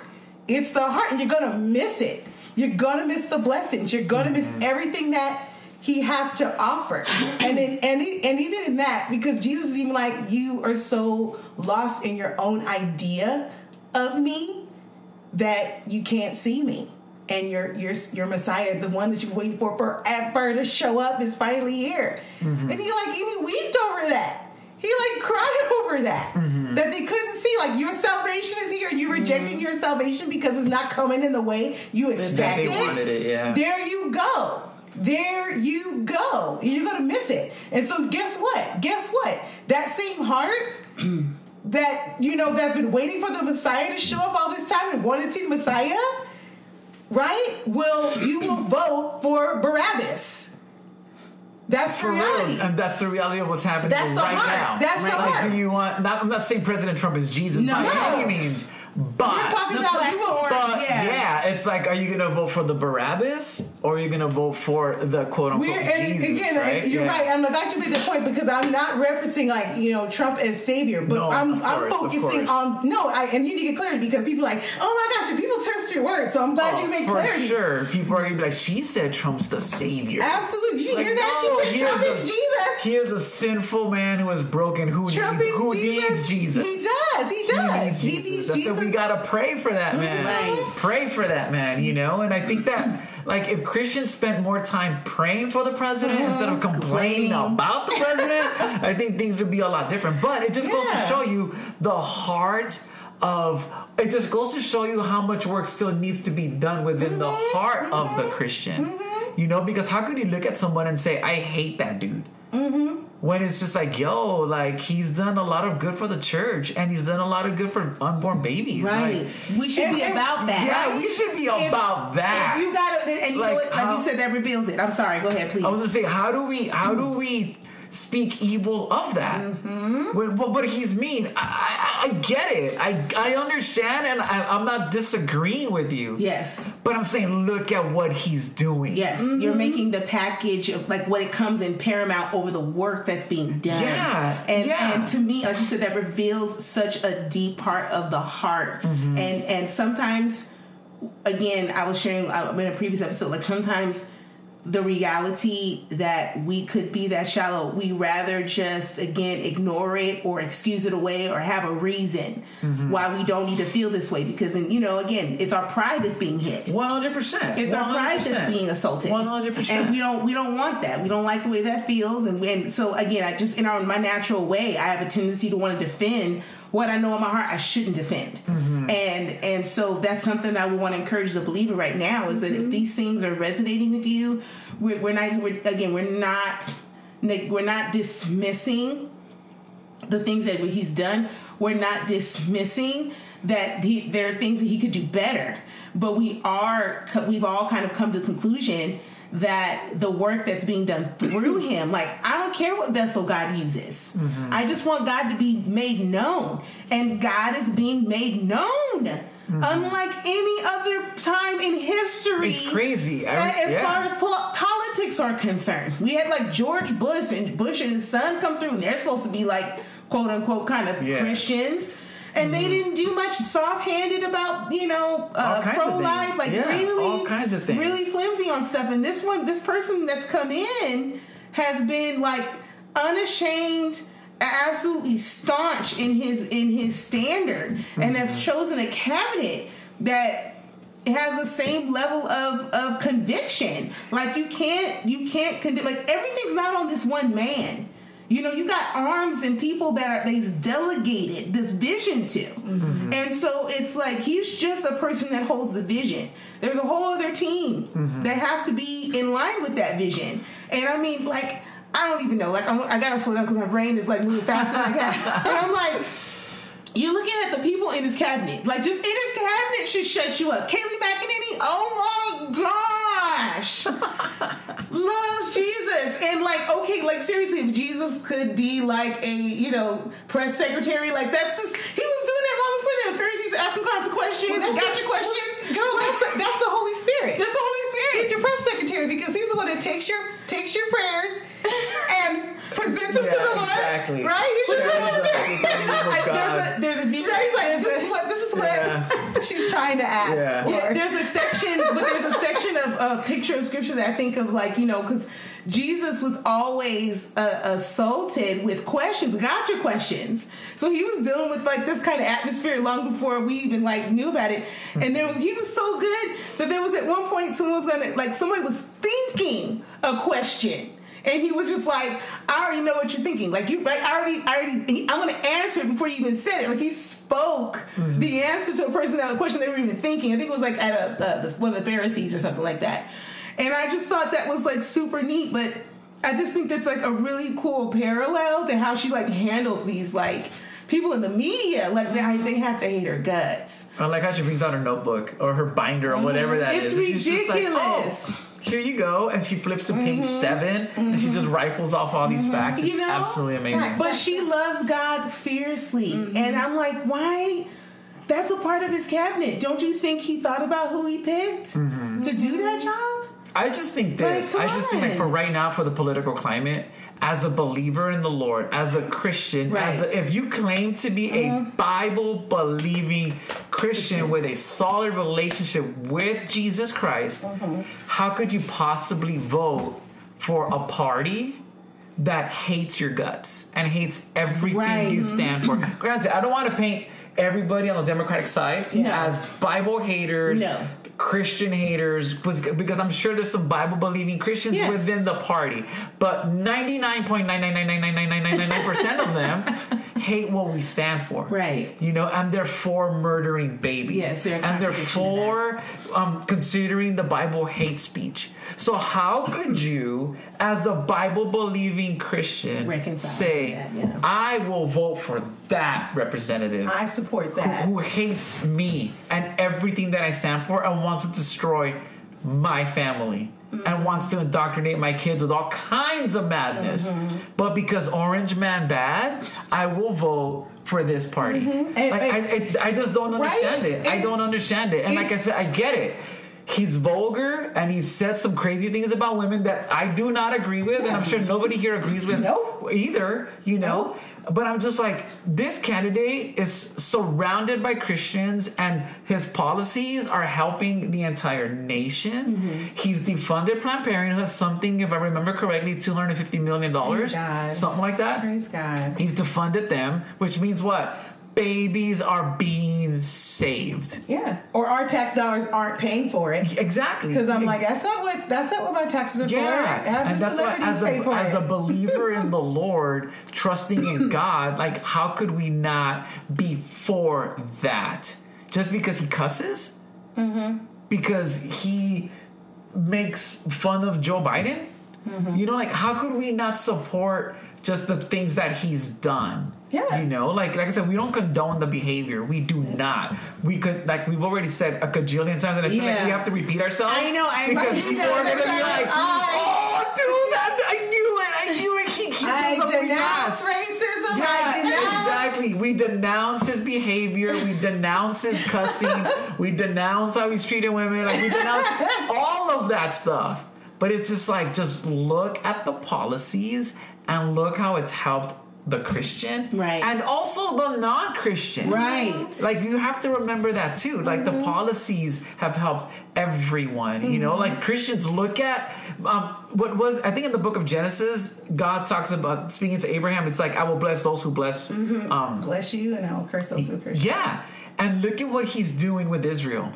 Speaker 2: It's the heart, and you're gonna miss it. You're gonna miss the blessings. You're gonna miss everything that he has to offer. And in, and and even in that, because Jesus is even like, you are so lost in your own idea of me that you can't see me. And your your your Messiah, the one that you've waited for forever to show up, is finally here. Mm-hmm. And he like, he wept over that. He like cried over that. Mm-hmm. That they couldn't see. Like your salvation is here, and you're mm-hmm. rejecting your salvation because it's not coming in the way you
Speaker 3: they
Speaker 2: expected.
Speaker 3: wanted it, yeah.
Speaker 2: There you go. There you go. You're gonna miss it. And so guess what? Guess what? That same heart that you know that's been waiting for the Messiah to show up all this time and wanted to see the Messiah, right? Will you will vote for Barabbas? That's the
Speaker 3: For real,
Speaker 2: reality.
Speaker 3: and that's the reality of what's happening
Speaker 2: That's the
Speaker 3: right
Speaker 2: heart.
Speaker 3: now.
Speaker 2: That's the
Speaker 3: like,
Speaker 2: heart.
Speaker 3: do you want? Not, I'm not saying President Trump is Jesus
Speaker 1: No.
Speaker 3: by
Speaker 2: No.
Speaker 3: any means, but
Speaker 2: We're talking about you will
Speaker 3: But
Speaker 1: Yeah.
Speaker 3: yeah. it's like, are you gonna vote for the Barabbas or are you gonna vote for the quote unquote
Speaker 2: We're, and
Speaker 3: Jesus?
Speaker 2: again,
Speaker 3: right?
Speaker 2: you're
Speaker 3: Yeah.
Speaker 2: right. I'm glad you made the point because I'm not referencing like you know Trump as savior, but
Speaker 3: No,
Speaker 2: I'm
Speaker 3: of
Speaker 2: I'm focusing on no. I and you need to get clarity because people are like, oh my gosh, people turn to your words. So I'm glad
Speaker 3: Oh,
Speaker 2: you made
Speaker 3: for
Speaker 2: clarity.
Speaker 3: sure. People are gonna be like, she said Trump's the savior.
Speaker 2: Absolutely, you
Speaker 3: Like,
Speaker 2: hear that?
Speaker 3: no,
Speaker 2: she said Trump
Speaker 3: is a-
Speaker 2: Jesus.
Speaker 3: He is a sinful man who is broken. Who
Speaker 2: Trump
Speaker 3: needs
Speaker 2: is
Speaker 3: who
Speaker 2: Jesus.
Speaker 3: needs Jesus?
Speaker 2: He does. He
Speaker 3: He
Speaker 2: does.
Speaker 3: needs
Speaker 2: He
Speaker 3: Jesus.
Speaker 2: needs
Speaker 3: I said we gotta pray for that man.
Speaker 1: Right.
Speaker 3: Pray for that man, you know. And I think that, like, if Christians spent more time praying for the president
Speaker 2: Uh-huh.
Speaker 3: instead of complaining about the president, I think things would be a lot different. But it just goes to show you the heart of. It just goes to show you how much work still needs to be done within the
Speaker 2: Mm-hmm.
Speaker 3: heart of the Christian. You know, because how could you look at someone and say, "I hate that dude"? When it's just like, yo, like he's done a lot of good for the church and he's done a lot of good for unborn babies.
Speaker 1: Right.
Speaker 3: Like,
Speaker 1: we should
Speaker 2: And-
Speaker 1: be
Speaker 2: and-
Speaker 1: about that.
Speaker 3: yeah, we should be
Speaker 1: If-
Speaker 3: about that.
Speaker 1: You got it, and you
Speaker 3: Like,
Speaker 1: know what? Like
Speaker 3: how-
Speaker 1: you said, that reveals it. I'm sorry. Go ahead, please.
Speaker 3: I was gonna say, how do we, how do we speak evil of that?
Speaker 1: Mm-hmm.
Speaker 3: When- but, but he's mean. I, I, I get it. I, I understand, and I, I'm not disagreeing with you.
Speaker 1: yes.
Speaker 3: But I'm saying, look at what he's doing.
Speaker 1: Yes, you're making the package of like what it comes in paramount over the work that's being done.
Speaker 3: Yeah,
Speaker 1: and
Speaker 3: yeah.
Speaker 1: and to me, like you said, that reveals such a deep part of the heart.
Speaker 3: Mm-hmm.
Speaker 1: And and sometimes, again, I was sharing uh, in a previous episode, like sometimes the reality that we could be that shallow, we rather just again ignore it or excuse it away or have a reason
Speaker 3: Mm-hmm.
Speaker 1: why we don't need to feel this way because, and you know, again, it's our pride that's being hit.
Speaker 3: One hundred percent.
Speaker 1: It's our pride that's being assaulted.
Speaker 3: One hundred
Speaker 1: And
Speaker 3: percent.
Speaker 1: we don't we don't want that. We don't like the way that feels. And, and so again, I just in our my natural way, I have a tendency to want to defend what I know in my heart I shouldn't defend.
Speaker 3: Mm-hmm.
Speaker 1: And and so that's something that I would want to encourage the believer right now is that if these things are resonating with you, we're, we're not we're, again we're not we're not dismissing the things that he's done. We're not dismissing that he, there are things that he could do better, but we are we've all kind of come to the conclusion that the work that's being done through him, like I don't care what vessel God uses, mm-hmm. I just want God to be made known, and God is being made known. Mm-hmm. Unlike any other time in history,
Speaker 3: It's crazy. I-
Speaker 1: as
Speaker 3: yeah.
Speaker 1: far as politics are concerned. We had like George Bush and Bush and his son come through, and they're supposed to be like quote unquote kind of
Speaker 3: Yeah.
Speaker 1: Christians. And they didn't do much soft-handed about, you know, uh,
Speaker 3: All kinds of
Speaker 1: pro-life, like
Speaker 3: Yeah,
Speaker 1: really,
Speaker 3: all kinds of things.
Speaker 1: really flimsy on stuff. And this one, this person that's come in has been like unashamed, absolutely staunch in his in his standard, and has
Speaker 3: Mm-hmm.
Speaker 1: chosen a cabinet that has the same level of of conviction. Like you can't you can't condemn like everything's not on this one man. You know, you got arms and people that are he's delegated this vision to. Mm-hmm. And so it's like he's just a person that holds the vision. There's a whole other team mm-hmm. that have to be in line with that vision. And I mean, like, I don't even know. Like, I'm, I gotta slow down because my brain is like moving faster than I can. And I'm like, you're looking at the people in his cabinet, like just in his cabinet should shut you up. Kayleigh McEnany, oh my gosh, loves Jesus, and like, okay, like seriously, if Jesus could be like a you know press secretary, like that's just he was doing that long before that. Pharisees asking kinds of questions,
Speaker 2: Well,
Speaker 1: gotcha
Speaker 2: the-
Speaker 1: questions.
Speaker 2: Girl, that's the, that's the Holy Spirit.
Speaker 1: That's the Holy Spirit.
Speaker 2: He's your press secretary because he's the one that takes your takes your prayers and presents them to
Speaker 3: Yeah,
Speaker 2: the Lord.
Speaker 3: exactly.
Speaker 2: Right? He's your
Speaker 3: Yeah,
Speaker 2: press secretary.
Speaker 3: exactly.
Speaker 1: I-
Speaker 3: God.
Speaker 1: there's a there's a video.
Speaker 2: Right? He's like, this is what this is what
Speaker 3: Yeah.
Speaker 2: she's trying to ask.
Speaker 3: Yeah.
Speaker 1: Yeah, there's a section, but there's a section of a picture of scripture that I think of, like you know, because Jesus was always uh, assaulted with questions, gotcha questions. So he was dealing with like this kind of atmosphere long before we even like knew about it. And there, was, he was so good that there was at one point someone was gonna like somebody was thinking a question. And he was just like, I already know what you're thinking. Like you, right? I already, I already, I'm gonna answer it before you even said it. Like he spoke the answer to a person that a question they were even thinking. I think it was like at a uh, the, one of the Pharisees or something like that. And I just thought that was like super neat. But I just think that's like a really cool parallel to how she like handles these like people in the media. Like they, they have to hate her guts.
Speaker 3: I like how she brings out her notebook or her binder or whatever that
Speaker 1: It's
Speaker 3: is. and she's just like,
Speaker 1: ridiculous.
Speaker 3: Here you go. And she flips to page mm-hmm. 7 and she just mm-hmm. rifles off all these mm-hmm. facts. It's
Speaker 1: You know?
Speaker 3: absolutely amazing.
Speaker 1: But she loves God fiercely. And I'm like, why? That's a part of his cabinet. Don't you think he thought about who he picked to do that job?
Speaker 3: I just think this.
Speaker 1: Like,
Speaker 3: I
Speaker 1: come
Speaker 3: just think like for right now, for the political climate, as a believer in the Lord, as a Christian,
Speaker 1: Right.
Speaker 3: as a, if you claim to be a mm-hmm. Bible believing Christian with a solid relationship with Jesus Christ, mm-hmm. how could you possibly vote for a party? That hates your guts and hates everything
Speaker 1: Right.
Speaker 3: you stand for. Mm-hmm. Granted, I don't want to paint everybody on the Democratic side
Speaker 1: No.
Speaker 3: as Bible haters,
Speaker 1: No.
Speaker 3: Christian haters, because I'm sure there's some Bible believing Christians
Speaker 1: Yes.
Speaker 3: within the party, but 99.9999999% of them hate what we stand for.
Speaker 1: Right.
Speaker 3: You know, and they're for murdering babies.
Speaker 1: Yes, they're
Speaker 3: and they're for um, considering the Bible hate speech. So how could you, as a Bible believing Christian,
Speaker 1: Reconcile
Speaker 3: say,
Speaker 1: that, yeah.
Speaker 3: "I will vote for that representative"?
Speaker 2: I support that.
Speaker 3: who hates me and everything that I stand for and wants to destroy my family and mm-hmm. wants to indoctrinate my kids with all kinds of madness. Mm-hmm. But because Orange Man bad, I will vote for this party. Mm-hmm.
Speaker 2: And-
Speaker 3: like I, I, I just don't
Speaker 2: Right?
Speaker 3: understand it. I don't understand it. And like I said, I get it. He's vulgar and he says some crazy things about women that I do not agree with, and I'm sure nobody here agrees with
Speaker 2: Nope.
Speaker 3: either, you know? But I'm just like, this candidate is surrounded by Christians and his policies are helping the entire nation.
Speaker 2: Mm-hmm.
Speaker 3: He's defunded Planned Parenthood, something, if I remember correctly, $250 million. Something like that.
Speaker 2: Praise God.
Speaker 3: He's defunded them, which means what? Babies are being saved.
Speaker 2: Yeah. Or our tax dollars aren't paying for it.
Speaker 3: Exactly.
Speaker 2: Because I'm like, that's not what that's not what my taxes are
Speaker 3: yeah,
Speaker 2: for. Have
Speaker 3: and that's why, as a as
Speaker 2: it.
Speaker 3: a believer in the Lord, trusting in God, like how could we not be for that? Just because he cusses,
Speaker 2: Mm-hmm.
Speaker 3: because he makes fun of Joe Biden,
Speaker 2: Mm-hmm.
Speaker 3: you know, like how could we not support just the things that he's done?
Speaker 2: Yeah.
Speaker 3: you know, like like I said, we don't condone the behavior. We do not. We could like we've already said a gajillion times, and I feel like we have to repeat ourselves.
Speaker 1: I know, I-
Speaker 3: because people
Speaker 1: know,
Speaker 3: are gonna be like,
Speaker 2: right.
Speaker 3: "Oh, dude, that, I knew it! I knew it! He, he
Speaker 2: I denounce racism.
Speaker 3: Yeah,
Speaker 2: I denounce
Speaker 3: exactly. We denounce his behavior. We denounce his cussing. we denounce how he's treating women. Like we denounce all of that stuff. But it's just like, just look at the policies and look how it's helped the Christian,
Speaker 1: Right.
Speaker 3: and also the non-Christian,
Speaker 1: Right.
Speaker 3: Like you have to remember that too. Like the policies have helped everyone. You know, like Christians look at um, what was I think in the book of Genesis, God talks about speaking to Abraham. It's like I will bless those who bless. Um,
Speaker 2: bless you and I'll curse those who curse you.
Speaker 3: yeah. And look at what he's doing with Israel.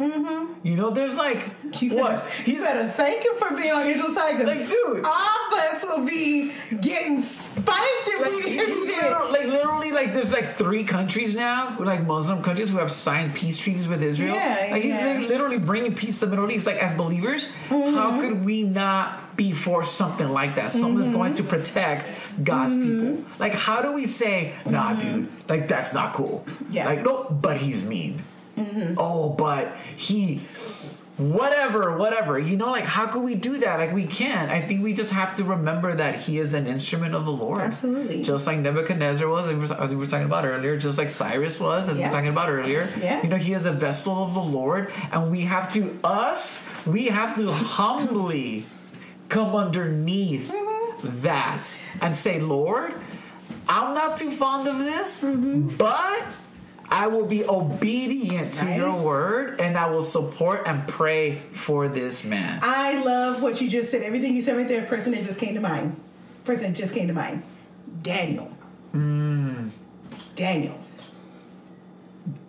Speaker 3: You know, there's like
Speaker 2: You
Speaker 3: what?
Speaker 2: better, you better thank him for being on Israel's side
Speaker 3: Like, dude.
Speaker 2: our butts will be getting spiked if
Speaker 3: like,
Speaker 2: we
Speaker 3: he's
Speaker 2: get
Speaker 3: like literally like there's like three countries now like muslim countries who have signed peace treaties with israel.
Speaker 2: Yeah,
Speaker 3: like he's
Speaker 2: yeah.
Speaker 3: li- literally bringing peace to the middle east like as believers.
Speaker 2: Mm-hmm.
Speaker 3: how could we not be for something like that? Something that's going to protect god's
Speaker 2: Mm-hmm.
Speaker 3: people. Like how do we say nah dude like that's not cool.
Speaker 2: Yeah.
Speaker 3: like no but he's mean. Oh, but he whatever, whatever. You know, like how could we do that? Like we can't. I think we just have to remember that he is an instrument of the Lord.
Speaker 2: Absolutely.
Speaker 3: Just like Nebuchadnezzar was, as we were- we talking about earlier, just like Cyrus was, as we
Speaker 2: Yeah.
Speaker 3: were talking about earlier.
Speaker 2: Yeah.
Speaker 3: You know, he is a vessel of the Lord, and we have to us, we have to humbly come underneath
Speaker 2: Mm-hmm.
Speaker 3: that and say, Lord, I'm not too fond of this,
Speaker 2: Mm-hmm.
Speaker 3: but I will be obedient to
Speaker 2: Right.
Speaker 3: your word and I will support and pray for this man.
Speaker 2: I love what you just said. Everything you said right there, person that just came to mind. Person that just came to mind. Daniel.
Speaker 3: Hmm.
Speaker 2: Daniel.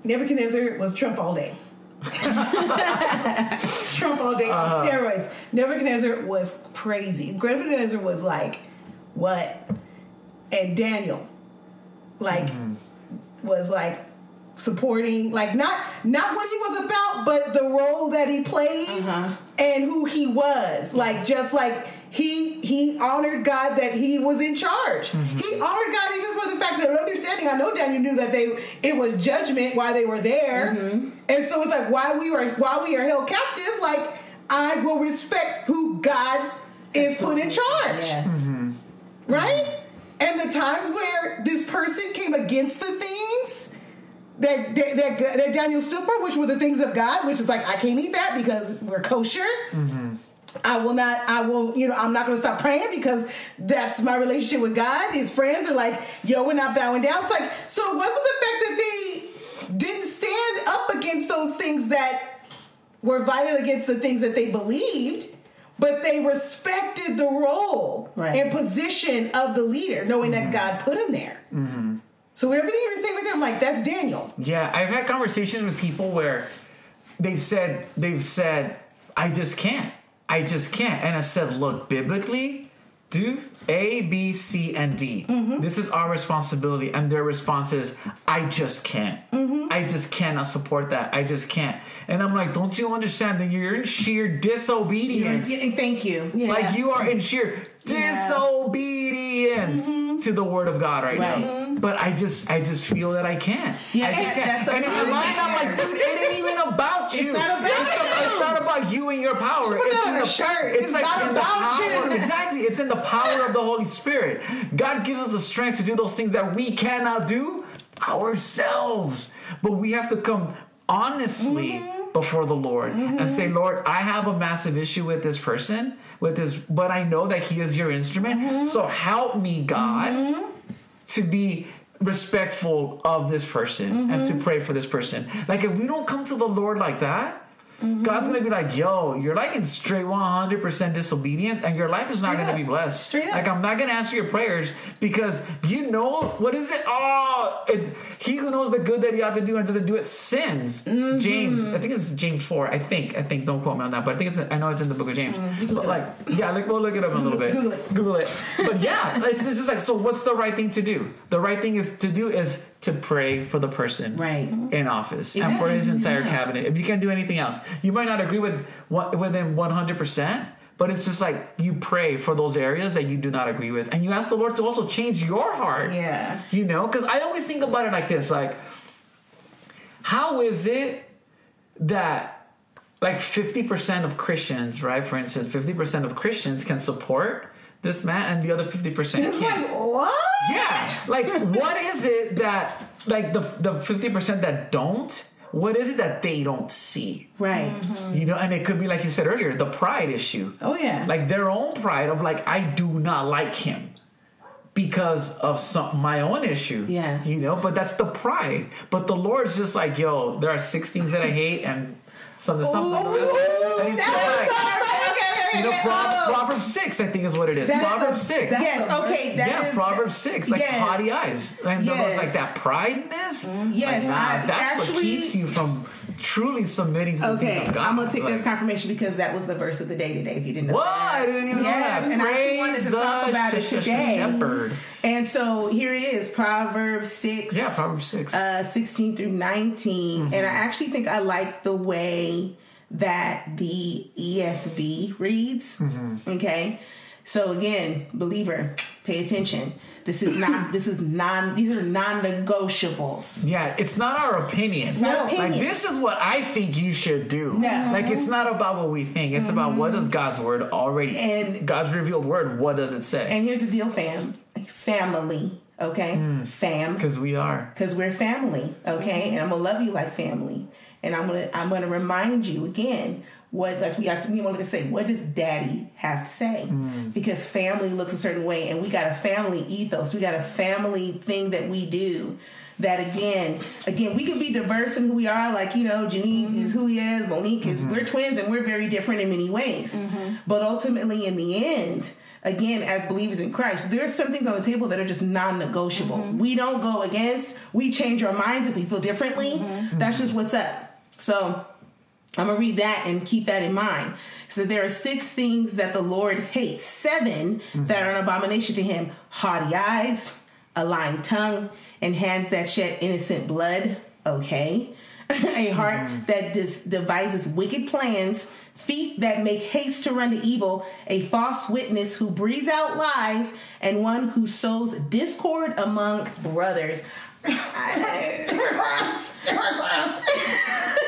Speaker 2: Nebuchadnezzar was Trump all day. Trump all day
Speaker 3: Uh-huh.
Speaker 2: on steroids. Nebuchadnezzar was crazy. Nebuchadnezzar was like, what? And Daniel, like,
Speaker 3: Mm-hmm.
Speaker 2: was like supporting, like not not what he was about, but the role that he played uh-huh. and who he was. Like just like he he honored God that he was in charge. Mm-hmm. He honored God even for the fact that understanding. I know Daniel knew that they it was judgment while they were there, mm-hmm. and so it's like why we were why we are held captive, like I will respect who God is put in charge
Speaker 1: Yes.
Speaker 2: right? And the times where this person came against the things that, that that that Daniel stood for, which were the things of God, which is like I can't eat that because we're kosher. Mm-hmm. I will not. I will. You know, I'm not going to stop praying because that's my relationship with God. His friends are like, "Yo, we're not bowing down." It's like, so it wasn't the fact that they didn't stand up against those things that were violent against the things that they believed, but they respected the role
Speaker 1: Right.
Speaker 2: and position of the leader, knowing that mm-hmm. God put him there. Mm-hmm. So everything you were saying with him, like that's Daniel.
Speaker 3: Yeah, I've had conversations with people where they've said they've said I just can't. I just can't. And I said, look, biblically, do A, B, C, and D. Mm-hmm. This is our responsibility. And their response is, I just can't. Mm-hmm. I just cannot support that. I just can't. And I'm like, don't you understand that you're in sheer disobedience?
Speaker 1: Yeah, Thank you.
Speaker 3: Like you are in sheer disobedience to the word of God right,
Speaker 1: Right.
Speaker 3: now. But I just I just feel that I can't.
Speaker 1: Yeah,
Speaker 3: I just can't. and in my mind, I'm like, dude, it ain't even about you.
Speaker 1: It's not about
Speaker 3: it's,
Speaker 1: you.
Speaker 3: it's not about you and your power. it's in the
Speaker 2: shirt.
Speaker 3: It's,
Speaker 2: It's
Speaker 3: like
Speaker 2: not about
Speaker 3: power.
Speaker 2: you.
Speaker 3: Exactly. It's in the power of the Holy Spirit. God gives us the strength to do those things that we cannot do ourselves. But we have to come honestly
Speaker 2: Mm-hmm.
Speaker 3: Before the Lord and say, Lord, I have a massive issue with this person, with this, but I know that He is your instrument.
Speaker 2: Mm-hmm.
Speaker 3: So help me, God, to be respectful of this person and
Speaker 2: Mm-hmm.
Speaker 3: to pray for this person. Like if we don't come to the Lord like that,
Speaker 2: Mm-hmm.
Speaker 3: God's gonna be like, yo, you're like in straight 100% disobedience and your life is not
Speaker 2: Straight
Speaker 3: gonna
Speaker 2: up.
Speaker 3: be blessed.
Speaker 2: Straight up.
Speaker 3: Like, I'm not gonna answer your prayers because you know, what is it? Oh, it, he who knows the good that he ought to do and doesn't do it sins.
Speaker 2: Mm-hmm.
Speaker 3: James, I think it's James 4. I think, I think, don't quote me on that, but I think it's, I know it's in the book of James. But like, yeah, like, we'll look it up in a little bit.
Speaker 2: Mm-hmm. Google it.
Speaker 3: Google it. But yeah, it's, it's just like, so what's the right thing to do? The right thing is to do is to pray for the person
Speaker 1: Right.
Speaker 3: in office and for his entire
Speaker 1: Yes.
Speaker 3: cabinet. If you can't do anything else, you might not agree with what with him one hundred percent. But it's just like you pray for those areas that you do not agree with, and you ask the Lord to also change your heart.
Speaker 2: Yeah.
Speaker 3: you know, because I always think about it like this: like, how is it that like fifty percent of Christians, right? For instance, fifty percent of Christians can support this man, and the other fifty percent
Speaker 2: It's
Speaker 3: can't.
Speaker 2: like what?
Speaker 3: Yeah, like what is it that like the the fifty percent that don't? What is it that they don't see?
Speaker 1: Right. Mm-hmm.
Speaker 3: You know, and it could be like you said earlier, the pride issue.
Speaker 2: Oh yeah.
Speaker 3: Like their own pride of like I do not like him because of some my own issue.
Speaker 1: Yeah.
Speaker 3: you know, but that's the pride. But the Lord's just like, yo, there are six things that I hate and something something.
Speaker 2: Ooh,
Speaker 3: and he's just like, you know,
Speaker 2: okay.
Speaker 3: Pro- Proverbs six, I think is what it is.
Speaker 2: That's
Speaker 3: Proverbs
Speaker 2: the-
Speaker 3: six.
Speaker 1: Yes.
Speaker 2: the-
Speaker 1: Okay. That
Speaker 3: yeah,
Speaker 1: is-
Speaker 3: Proverbs six, like
Speaker 1: yes.
Speaker 3: haughty eyes, and
Speaker 1: Yes.
Speaker 3: yes. like that prideness.
Speaker 1: Yes,
Speaker 3: like, nah,
Speaker 1: I-
Speaker 3: that's
Speaker 1: actually-
Speaker 3: what keeps you from truly submitting to the
Speaker 1: Okay,
Speaker 3: things of God.
Speaker 1: I'm gonna take
Speaker 3: Like,
Speaker 1: this confirmation because that was the verse of the day today. If you didn't know,
Speaker 3: What?
Speaker 1: that.
Speaker 3: I didn't even
Speaker 1: yes,
Speaker 3: know that.
Speaker 1: and I actually wanted to
Speaker 3: the
Speaker 1: talk about it
Speaker 3: sh- sh-
Speaker 1: today.
Speaker 3: shepherd.
Speaker 1: And so here it is, Proverbs six.
Speaker 3: Yeah, Proverbs six.
Speaker 1: uh, 16 through 19.
Speaker 3: Mm-hmm.
Speaker 1: And I actually think I like the way that the ESV reads.
Speaker 3: Mm-hmm.
Speaker 1: Okay. So again, believer, pay attention. This is not. This is non. These are non-negotiables.
Speaker 3: Yeah, it's not our opinion.
Speaker 1: not
Speaker 3: Like
Speaker 1: opinion.
Speaker 3: this is what I think you should do.
Speaker 1: No.
Speaker 3: Like it's not about what we think. It's about what does God's word already
Speaker 1: And-
Speaker 3: God's revealed word, what does it say?
Speaker 1: And here's the deal, fam. Family. Okay, fam.
Speaker 3: Because we are.
Speaker 1: because we're family okay and i'm gonna love you like family and i'm gonna i'm gonna remind you again what like we have to we want to say what does daddy have to say? Mm. Because family looks a certain way and we got a family ethos. We got a family thing that we do that again again we can be diverse in who we are like you know Janine is who he is monique is mm-hmm. we're twins and we're very different in many ways. Mm-hmm. But ultimately in the end again as believers in christ there are some things on the table that are just non-negotiable. Mm-hmm. We don't go against we change our minds if we feel differently. That's just what's up so i'm gonna read that and keep that in mind. So there are six things that the lord hates. 7 mm-hmm. that are an abomination to him. Haughty eyes a lying tongue and hands that shed innocent blood. Okay. A heart mm-hmm. that dis- devises wicked plans. Feet that make haste to run to evil, a false witness who breathes out lies, and one who sows discord among brothers.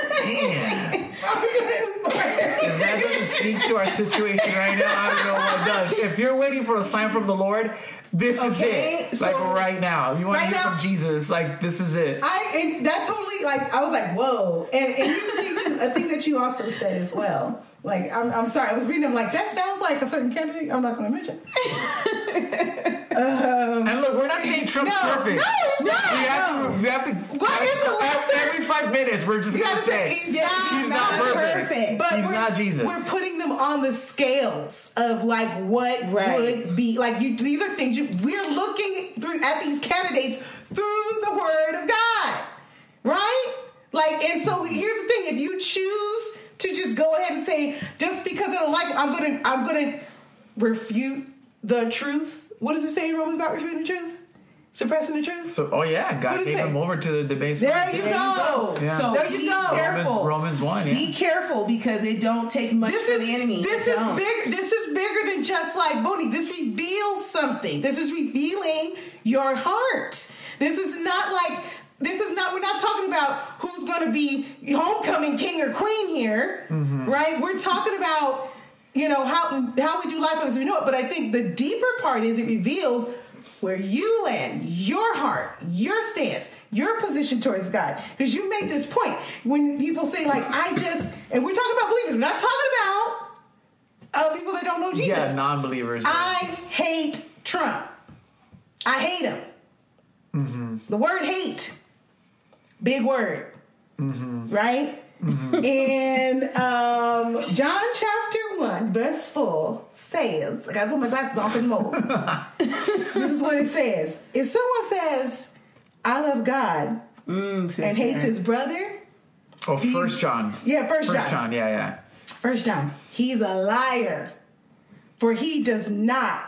Speaker 3: If that doesn't speak to our situation right now, I don't know what does. If you're waiting for a sign from the Lord, this is it.
Speaker 1: so-
Speaker 3: like right now. If you want
Speaker 2: Right
Speaker 3: to hear
Speaker 2: now-
Speaker 3: from Jesus, like this is it.
Speaker 2: I and that totally like I was like whoa, and, and here's the thing, too, a thing that you also said as well. Like I'm, I'm sorry, I was reading. I'm like that sounds like a certain candidate. I'm not going to mention.
Speaker 3: Um, and look, we're not saying Trump's
Speaker 2: No,
Speaker 3: perfect.
Speaker 2: no, it's
Speaker 3: we have
Speaker 2: no.
Speaker 3: to. We have to.
Speaker 2: What is the lesson?
Speaker 3: Every five minutes, we're just gonna
Speaker 2: say
Speaker 3: say
Speaker 2: he's not,
Speaker 3: he's not perfect.
Speaker 2: But
Speaker 3: He's
Speaker 2: we're,
Speaker 3: not Jesus.
Speaker 2: We're putting them on the scales of like what
Speaker 1: Right.
Speaker 2: would be like. You, these are things you. We're looking through at these candidates through the Word of God, right? Like, and so here's the thing: if you choose to just go ahead and say, just because I don't like, it, I'm gonna, I'm gonna refute the truth. What does it say in Romans about refuting the truth? Suppressing the truth.
Speaker 3: So, oh yeah, God gave him over to the debased.
Speaker 2: There you
Speaker 1: There you
Speaker 2: go.
Speaker 1: go.
Speaker 3: Yeah.
Speaker 1: So
Speaker 2: There you
Speaker 1: be
Speaker 2: go.
Speaker 1: careful.
Speaker 3: Romans, Romans one. Yeah.
Speaker 1: Be careful because it don't take much
Speaker 2: this
Speaker 1: for
Speaker 2: is
Speaker 1: the enemy.
Speaker 2: this
Speaker 1: It
Speaker 2: is
Speaker 1: don't.
Speaker 2: big this is bigger than just like Bonnie. This reveals something. This is revealing your heart. This is not like this is not we're not talking about who's going to be homecoming king or queen here, right? We're talking about you know how how we do life as we know it. But I think the deeper part is it reveals where you land, your heart, your stance, your position towards God. Because you make this point when people say like I just and we're talking about believers. We're not talking about uh, people that don't know Jesus.
Speaker 3: yeah, non-believers.
Speaker 2: I hate Trump. I hate him. The word hate, big word, right? And um, John chapter 1, verse 4 says, I put my glasses on for the moment. this is what it says. If someone says, I love God
Speaker 1: Mm,
Speaker 2: and hates his brother,
Speaker 3: oh, First John.
Speaker 2: yeah, first
Speaker 3: First
Speaker 2: John.
Speaker 3: John. Yeah, yeah.
Speaker 2: First John, he's a liar, for he does not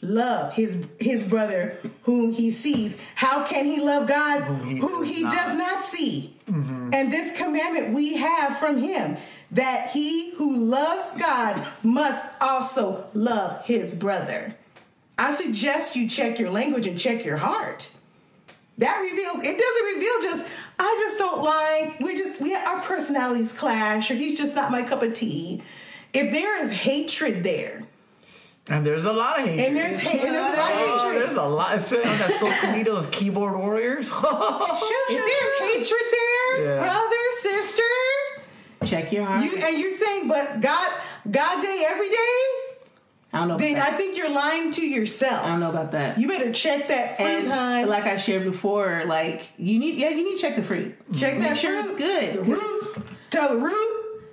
Speaker 2: love his his brother whom he sees. How can he love God
Speaker 3: he
Speaker 2: who
Speaker 3: does
Speaker 2: he
Speaker 3: not.
Speaker 2: does not see? Mm-hmm. And this commandment we have from him that he who loves God must also love his brother. I suggest you check your language and check your heart. That reveals it doesn't reveal just I just don't like we just we our personalities clash or he's just not my cup of tea. If there is hatred there,
Speaker 3: And there's a lot of hatred.
Speaker 2: and there's hate, and there's a lot of
Speaker 3: Oh,
Speaker 2: hatred.
Speaker 3: there's a lot, especially on that social media, those keyboard warriors.
Speaker 2: If there's hatred there,
Speaker 3: Yeah.
Speaker 2: brother, sister,
Speaker 1: check your heart.
Speaker 2: you and you're saying, but God, God day every day,
Speaker 1: I don't know. About
Speaker 2: then
Speaker 1: that.
Speaker 2: I think you're lying to yourself.
Speaker 1: I don't know about that.
Speaker 2: You better check that fruit,
Speaker 1: and
Speaker 2: hun.
Speaker 1: like I shared before, like you need, yeah, you need to check the fruit.
Speaker 2: check that
Speaker 1: Make sure
Speaker 2: fruit.
Speaker 1: it's good.
Speaker 2: The root. Tell the root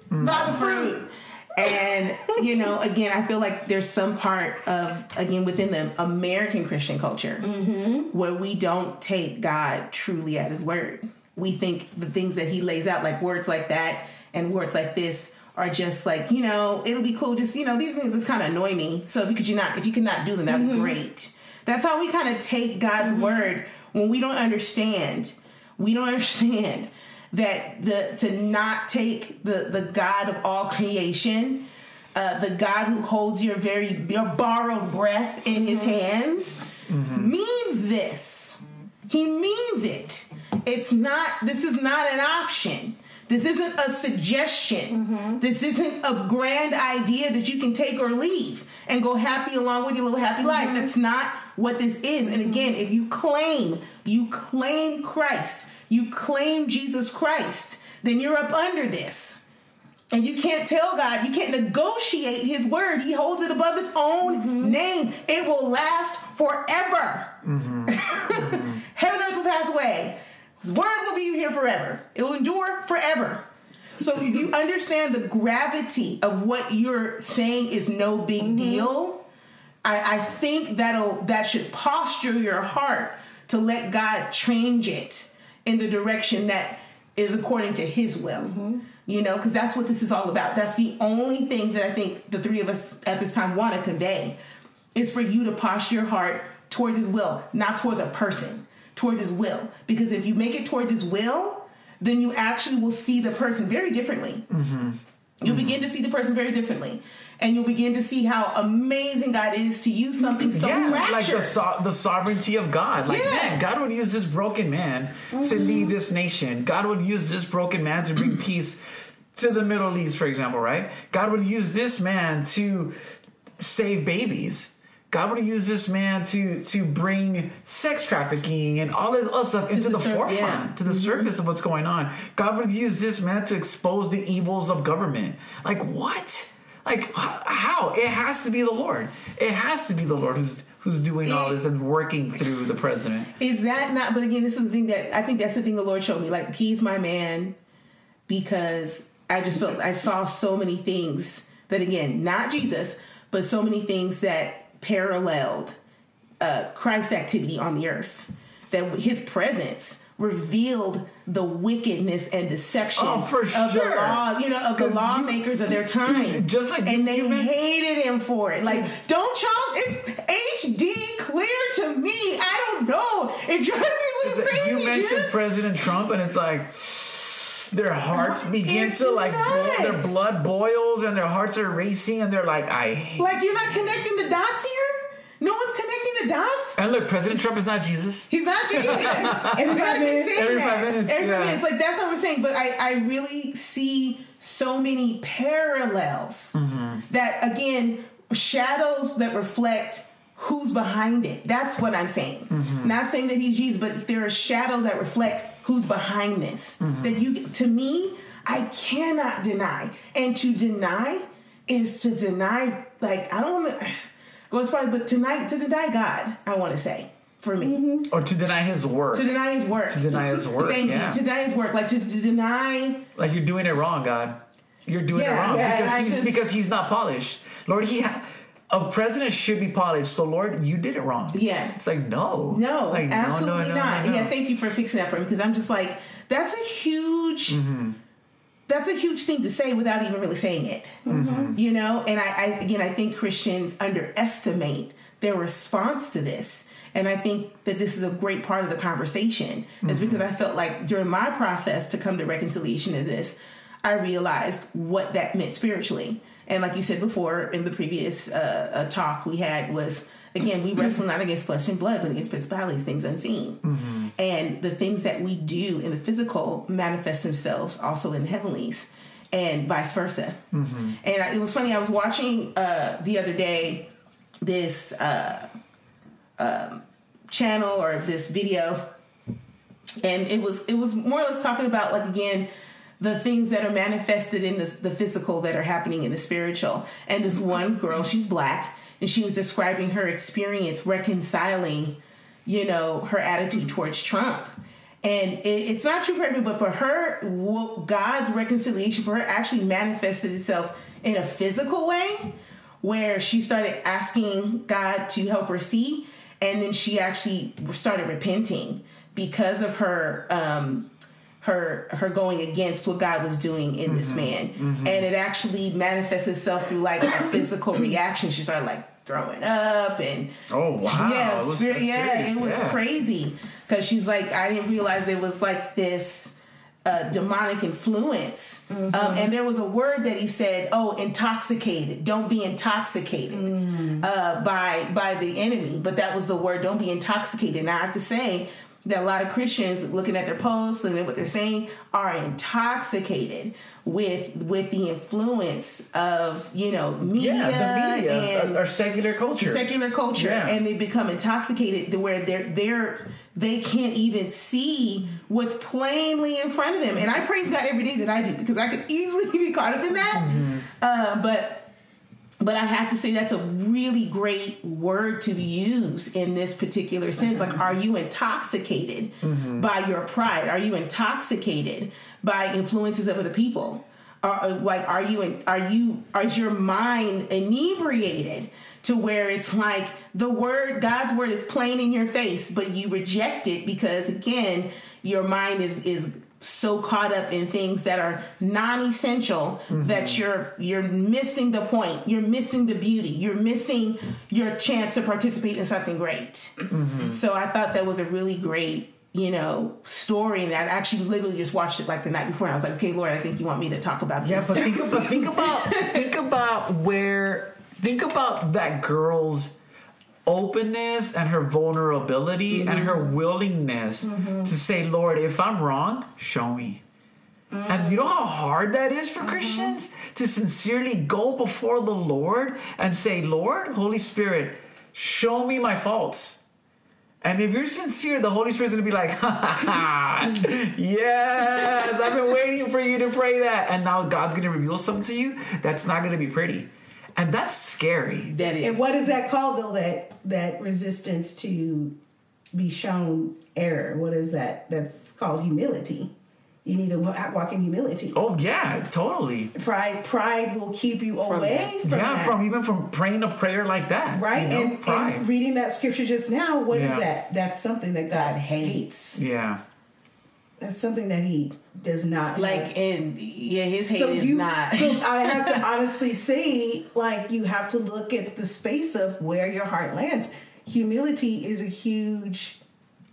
Speaker 2: mm. about the fruit.
Speaker 1: And you know, again, I feel like there's some part of again within the American Christian culture mm-hmm. where we don't take God truly at His word. We think the things that He lays out, like words like that and words like this, are just like you know, it'll be cool. Just you know, these things just kind of annoy me. So if you could you not, if you could not do them, that'd be mm-hmm. great. That's how we kind of take God's mm-hmm. word when we don't understand. We don't understand that the to not take the the God of all creation, uh, the God who holds your very your borrowed breath in His mm-hmm. hands, mm-hmm. means this. He means it. It's not, this is not an option. This isn't a suggestion. Mm-hmm. This isn't a grand idea that you can take or leave and go happy along with your little happy life. That's not what this is. And again, if you claim, you claim Christ, you claim Jesus Christ, then you're up under this. And you can't tell God, you can't negotiate his word. He holds it above his own mm-hmm. name. It will last forever. Mm-hmm. Heaven and earth will pass away. His word will be here forever. It will endure forever. So if you mm-hmm. understand the gravity of what you're saying is no big deal, I, I think that'll that should posture your heart to let God change it in the direction that is according to His will. Mm-hmm. You know, because that's what this is all about. That's the only thing that I think the three of us at this time want to convey is for you to posture your heart towards His will, not towards a person, towards His will. Because if you make it towards His will, then you actually will see the person very differently. Mm-hmm. You'll mm-hmm. begin to see the person very differently. And you'll begin to see how amazing God is to use something so
Speaker 3: yeah,
Speaker 1: fractured.
Speaker 3: like the so- the sovereignty of God. Like
Speaker 1: Yeah.
Speaker 3: man, God would use this broken man to mm-hmm. lead this nation. God would use this broken man to bring peace to the Middle East, for example, right? God would use this man to save babies. God would use this man to to bring sex trafficking and all this other stuff into
Speaker 1: the
Speaker 3: the,
Speaker 1: sur-
Speaker 3: forefront,
Speaker 1: yeah.
Speaker 3: to the mm-hmm. surface of what's going on. God would use this man to expose the evils of government. Like what? Like how? It has to be the Lord. It has to be the Lord who's who's doing all this and working through the president.
Speaker 1: Is that not? But again, this is the thing that I think that's the thing the Lord showed me. Like He's my man because I just felt I saw so many things that again, not Jesus, but so many things that paralleled uh, Christ's activity on the earth. That His presence revealed the wickedness and deception
Speaker 3: Oh, for
Speaker 1: of the law, you know, of the
Speaker 3: 'Cause you-
Speaker 1: lawmakers of their time.
Speaker 3: Just like
Speaker 1: and they hated him for it. Like, don't y'all? It's HD clear to me. I don't know. It drives me a little crazy.
Speaker 3: you mentioned
Speaker 1: Jim.
Speaker 3: President Trump, and it's like their hearts begin
Speaker 1: It's
Speaker 3: to like
Speaker 1: nuts.
Speaker 3: their blood boils and their hearts are racing, and they're like, I hate.
Speaker 1: like you're not connecting the dots here. No one's connecting the dots.
Speaker 3: And look, President Trump is not Jesus.
Speaker 1: He's not Jesus.
Speaker 2: Every five minutes.
Speaker 3: Every
Speaker 1: that.
Speaker 3: five minutes,
Speaker 1: Every
Speaker 3: yeah.
Speaker 1: minute. Like that's what we're saying. But I, I really see so many parallels
Speaker 3: Mm-hmm.
Speaker 1: that again shadows that reflect who's behind it. That's what I'm saying.
Speaker 3: Mm-hmm.
Speaker 1: Not saying that he's Jesus, but there are shadows that reflect who's behind this.
Speaker 3: Mm-hmm.
Speaker 1: That you to me, I cannot deny. And to deny is to deny like I don't want to go as far, but tonight to deny God, I want to say for me
Speaker 3: Or to deny his work.
Speaker 1: to deny his work.
Speaker 3: To deny his work,
Speaker 1: Thank
Speaker 3: yeah.
Speaker 1: you. To deny his work, like to, to deny.
Speaker 3: like you're doing it wrong, God. You're doing
Speaker 1: Yeah,
Speaker 3: it wrong
Speaker 1: yeah,
Speaker 3: because
Speaker 1: I
Speaker 3: he's
Speaker 1: just-
Speaker 3: because he's not polished. Lord, he ha- a president should be polished. So Lord, you did it wrong.
Speaker 1: Yeah.
Speaker 3: It's like no,
Speaker 1: No,
Speaker 3: like, no, no,
Speaker 1: absolutely
Speaker 3: no, no,
Speaker 1: not.
Speaker 3: no.
Speaker 1: Yeah, thank you for fixing that for me because I'm just like that's a huge.
Speaker 3: Mm-hmm.
Speaker 1: That's a huge thing to say without even really saying it.
Speaker 3: Mm-hmm.
Speaker 1: You know, and I, I again, I think Christians underestimate their response to this. And I think that this is a great part of the conversation, is
Speaker 3: Mm-hmm.
Speaker 1: because I felt like during my process to come to reconciliation of this, I realized what that meant spiritually. And like you said before in the previous uh, uh, talk we had was again we wrestle not against flesh and blood but against principalities, things unseen. And the things that we do in the physical manifest themselves also in the heavenlies, and vice versa. And I, it was funny. I was watching uh, the other day this uh, um, channel or this video and it was it was more or less talking about like again the things that are manifested in the, the physical that are happening in the spiritual and this one girl she's black and she was describing her experience reconciling you know her attitude towards trump. And it, it's not true for everyone but for her god's reconciliation for her actually manifested itself in a physical way where she started asking god to help her see and then she actually started repenting because of her um her her going against what God was doing in this man. And it actually manifests itself through like a physical reaction. She started like throwing up and
Speaker 3: Oh wow!
Speaker 1: yeah,
Speaker 3: It was-
Speaker 1: spirit,
Speaker 3: that's
Speaker 1: yeah,
Speaker 3: serious,
Speaker 1: it was
Speaker 3: yeah.
Speaker 1: crazy because she's like, I didn't realize there was like this uh, demonic influence. Um, and there was a word that he said, "Oh, intoxicated. Don't be intoxicated uh, by by the enemy." But that was the word. Don't be intoxicated. And I have to say that a lot of Christians, looking at their posts and what they're saying, are intoxicated with with the influence of you know media,
Speaker 3: yeah, the media,
Speaker 1: and
Speaker 3: our, our secular culture.
Speaker 1: secular culture
Speaker 3: Yeah.
Speaker 1: and they become intoxicated to where they're they're they can't even see what's plainly in front of them and i praise god every day that i do because i could easily be caught up in that
Speaker 3: Mm-hmm.
Speaker 1: uh, but but i have to say that's a really great word to use in this particular sense. Like are you intoxicated
Speaker 3: Mm-hmm.
Speaker 1: by your pride? Are you intoxicated by influences of other people? Are like are you in, are you is your mind inebriated to where it's like the word god's word is plain in your face but you reject it because again your mind is is so caught up in things that are non-essential mm-hmm. that you're you're missing the point. You're missing the beauty. You're missing your chance to participate in something great. Mm-hmm. So i thought that was a really great you know story. And i actually literally just watched it like the night before. And i was like okay lord i think you want me to talk about this.
Speaker 3: Yeah, but think about think about think about where think about that girl's openness and her vulnerability and her mm-hmm. willingness mm-hmm. to say, Lord, if I'm wrong, show me. Mm. And you know how hard that is for mm-hmm. Christians to sincerely go before the Lord and say, Lord, Holy Spirit, show me my faults. And if you're sincere, the Holy Spirit's gonna be like, ha, ha, ha. yes, I've been waiting for you to pray that. And now God's gonna reveal something to you that's not gonna be pretty. And that's scary.
Speaker 1: that is
Speaker 2: And what is that called though? That that resistance to be shown error. What is that? That's called humility. You need to walk in humility.
Speaker 3: Oh yeah, totally.
Speaker 2: Pride, pride will keep you away from
Speaker 3: yeah,
Speaker 2: that.
Speaker 3: from even from praying a prayer like that.
Speaker 2: right.
Speaker 3: you know,
Speaker 2: and,
Speaker 3: pride.
Speaker 2: and reading that scripture just now. What is
Speaker 3: Yeah.
Speaker 2: that? That's something that God
Speaker 1: God
Speaker 2: hates.
Speaker 1: hates
Speaker 3: yeah.
Speaker 2: That's something that He does not
Speaker 1: like
Speaker 2: have.
Speaker 1: and yeah his hate
Speaker 2: so
Speaker 1: is
Speaker 2: you,
Speaker 1: not
Speaker 2: so I have to honestly say, like, you have to look at the space of where your heart lands. Humility is a huge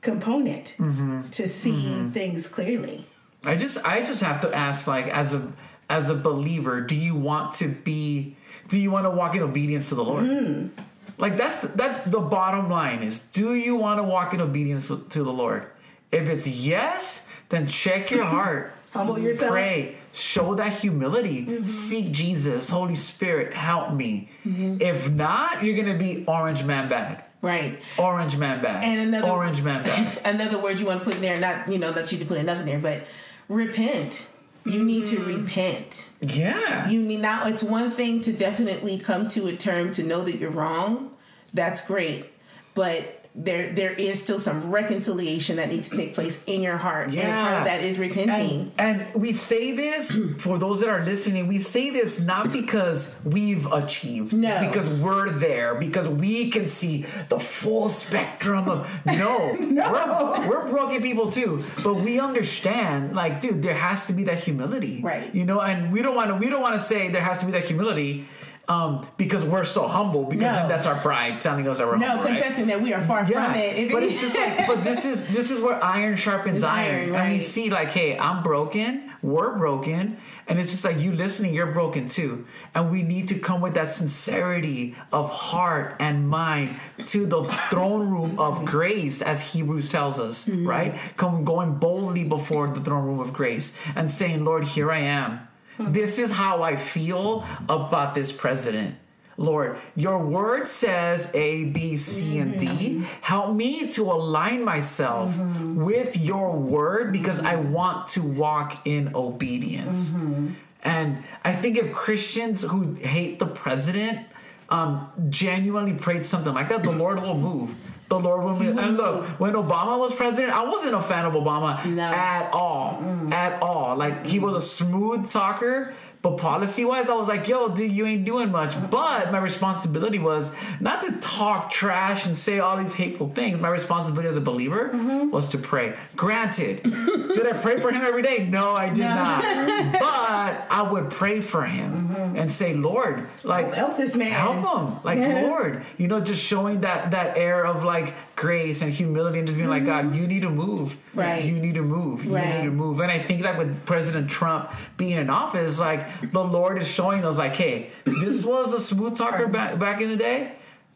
Speaker 2: component
Speaker 3: Mm-hmm.
Speaker 2: to see things clearly.
Speaker 3: I just I just have to ask like as a as a believer, do you want to be do you want to walk in obedience to the Lord?
Speaker 2: Mm.
Speaker 3: Like that's that's the bottom line is do you want to walk in obedience to the Lord? If it's yes, then check your heart.
Speaker 2: Humble yourself.
Speaker 3: Pray. Show that humility.
Speaker 2: Mm-hmm.
Speaker 3: Seek Jesus. Holy Spirit, help me. If not, you're gonna be orange man bad.
Speaker 1: right
Speaker 3: Orange man bad.
Speaker 1: And another-
Speaker 3: orange man bad.
Speaker 1: another word you want to put in there not you know that you to put enough in there but repent you need to repent
Speaker 3: Yeah.
Speaker 1: you need now it's one thing to definitely come to a term to know that you're wrong that's great but there there is still some reconciliation that needs to take place in your heart and part of that is repenting
Speaker 3: And, and we say this for those that are listening. We say this not because we've achieved,
Speaker 1: No.
Speaker 3: because we're there, because we can see the full spectrum of. No, We're, we're broken people too, but we understand. Like, dude, there has to be that humility,
Speaker 1: Right.
Speaker 3: You know, and we don't want to. We don't want to say there has to be that humility. Um, because we're so humble, because
Speaker 1: No.
Speaker 3: that's our pride telling us that we're
Speaker 1: no
Speaker 3: humble, right?
Speaker 1: confessing that we are far from it
Speaker 3: but it's just like, but this is this is where iron sharpens iron,
Speaker 1: iron,
Speaker 3: and we see like, hey, I'm broken, we're broken, and it's just like you listening, you're broken too, and we need to come with that sincerity of heart and mind to the throne room of grace, as Hebrews tells us,
Speaker 1: Mm-hmm.
Speaker 3: right? Come going boldly before the throne room of grace and saying, Lord, here I am. This is how I feel about this president. Lord, your word says A, B, C, and D. Mm-hmm. Help me to align myself mm-hmm. with your word because I want to walk in obedience. Mm-hmm. And I think if Christians who hate the president um, genuinely prayed something like that, the Lord will move. The Lord will move. And look, when Obama was president, I wasn't a fan of Obama
Speaker 1: No.
Speaker 3: at all. Mm. At all. Like he was a smooth talker, But policy wise, I was like, yo, dude, you ain't doing much. But my responsibility was not to talk trash and say all these hateful things. My responsibility as a believer
Speaker 1: Mm-hmm.
Speaker 3: was to pray. Granted, did I pray for him every day? No, I did not. But I would pray for him and say, Lord, like
Speaker 2: Mm-hmm. Help this man.
Speaker 3: help him, like
Speaker 2: Yeah.
Speaker 3: Lord, you know, just showing that that air of like grace and humility and just being like, God, you need to move,
Speaker 1: Mm-hmm. Right.
Speaker 3: You need to move, you
Speaker 1: Right.
Speaker 3: need to move. And I think that with President Trump being in office, like the Lord is showing us, like, hey, this was a smooth talker back back in the day.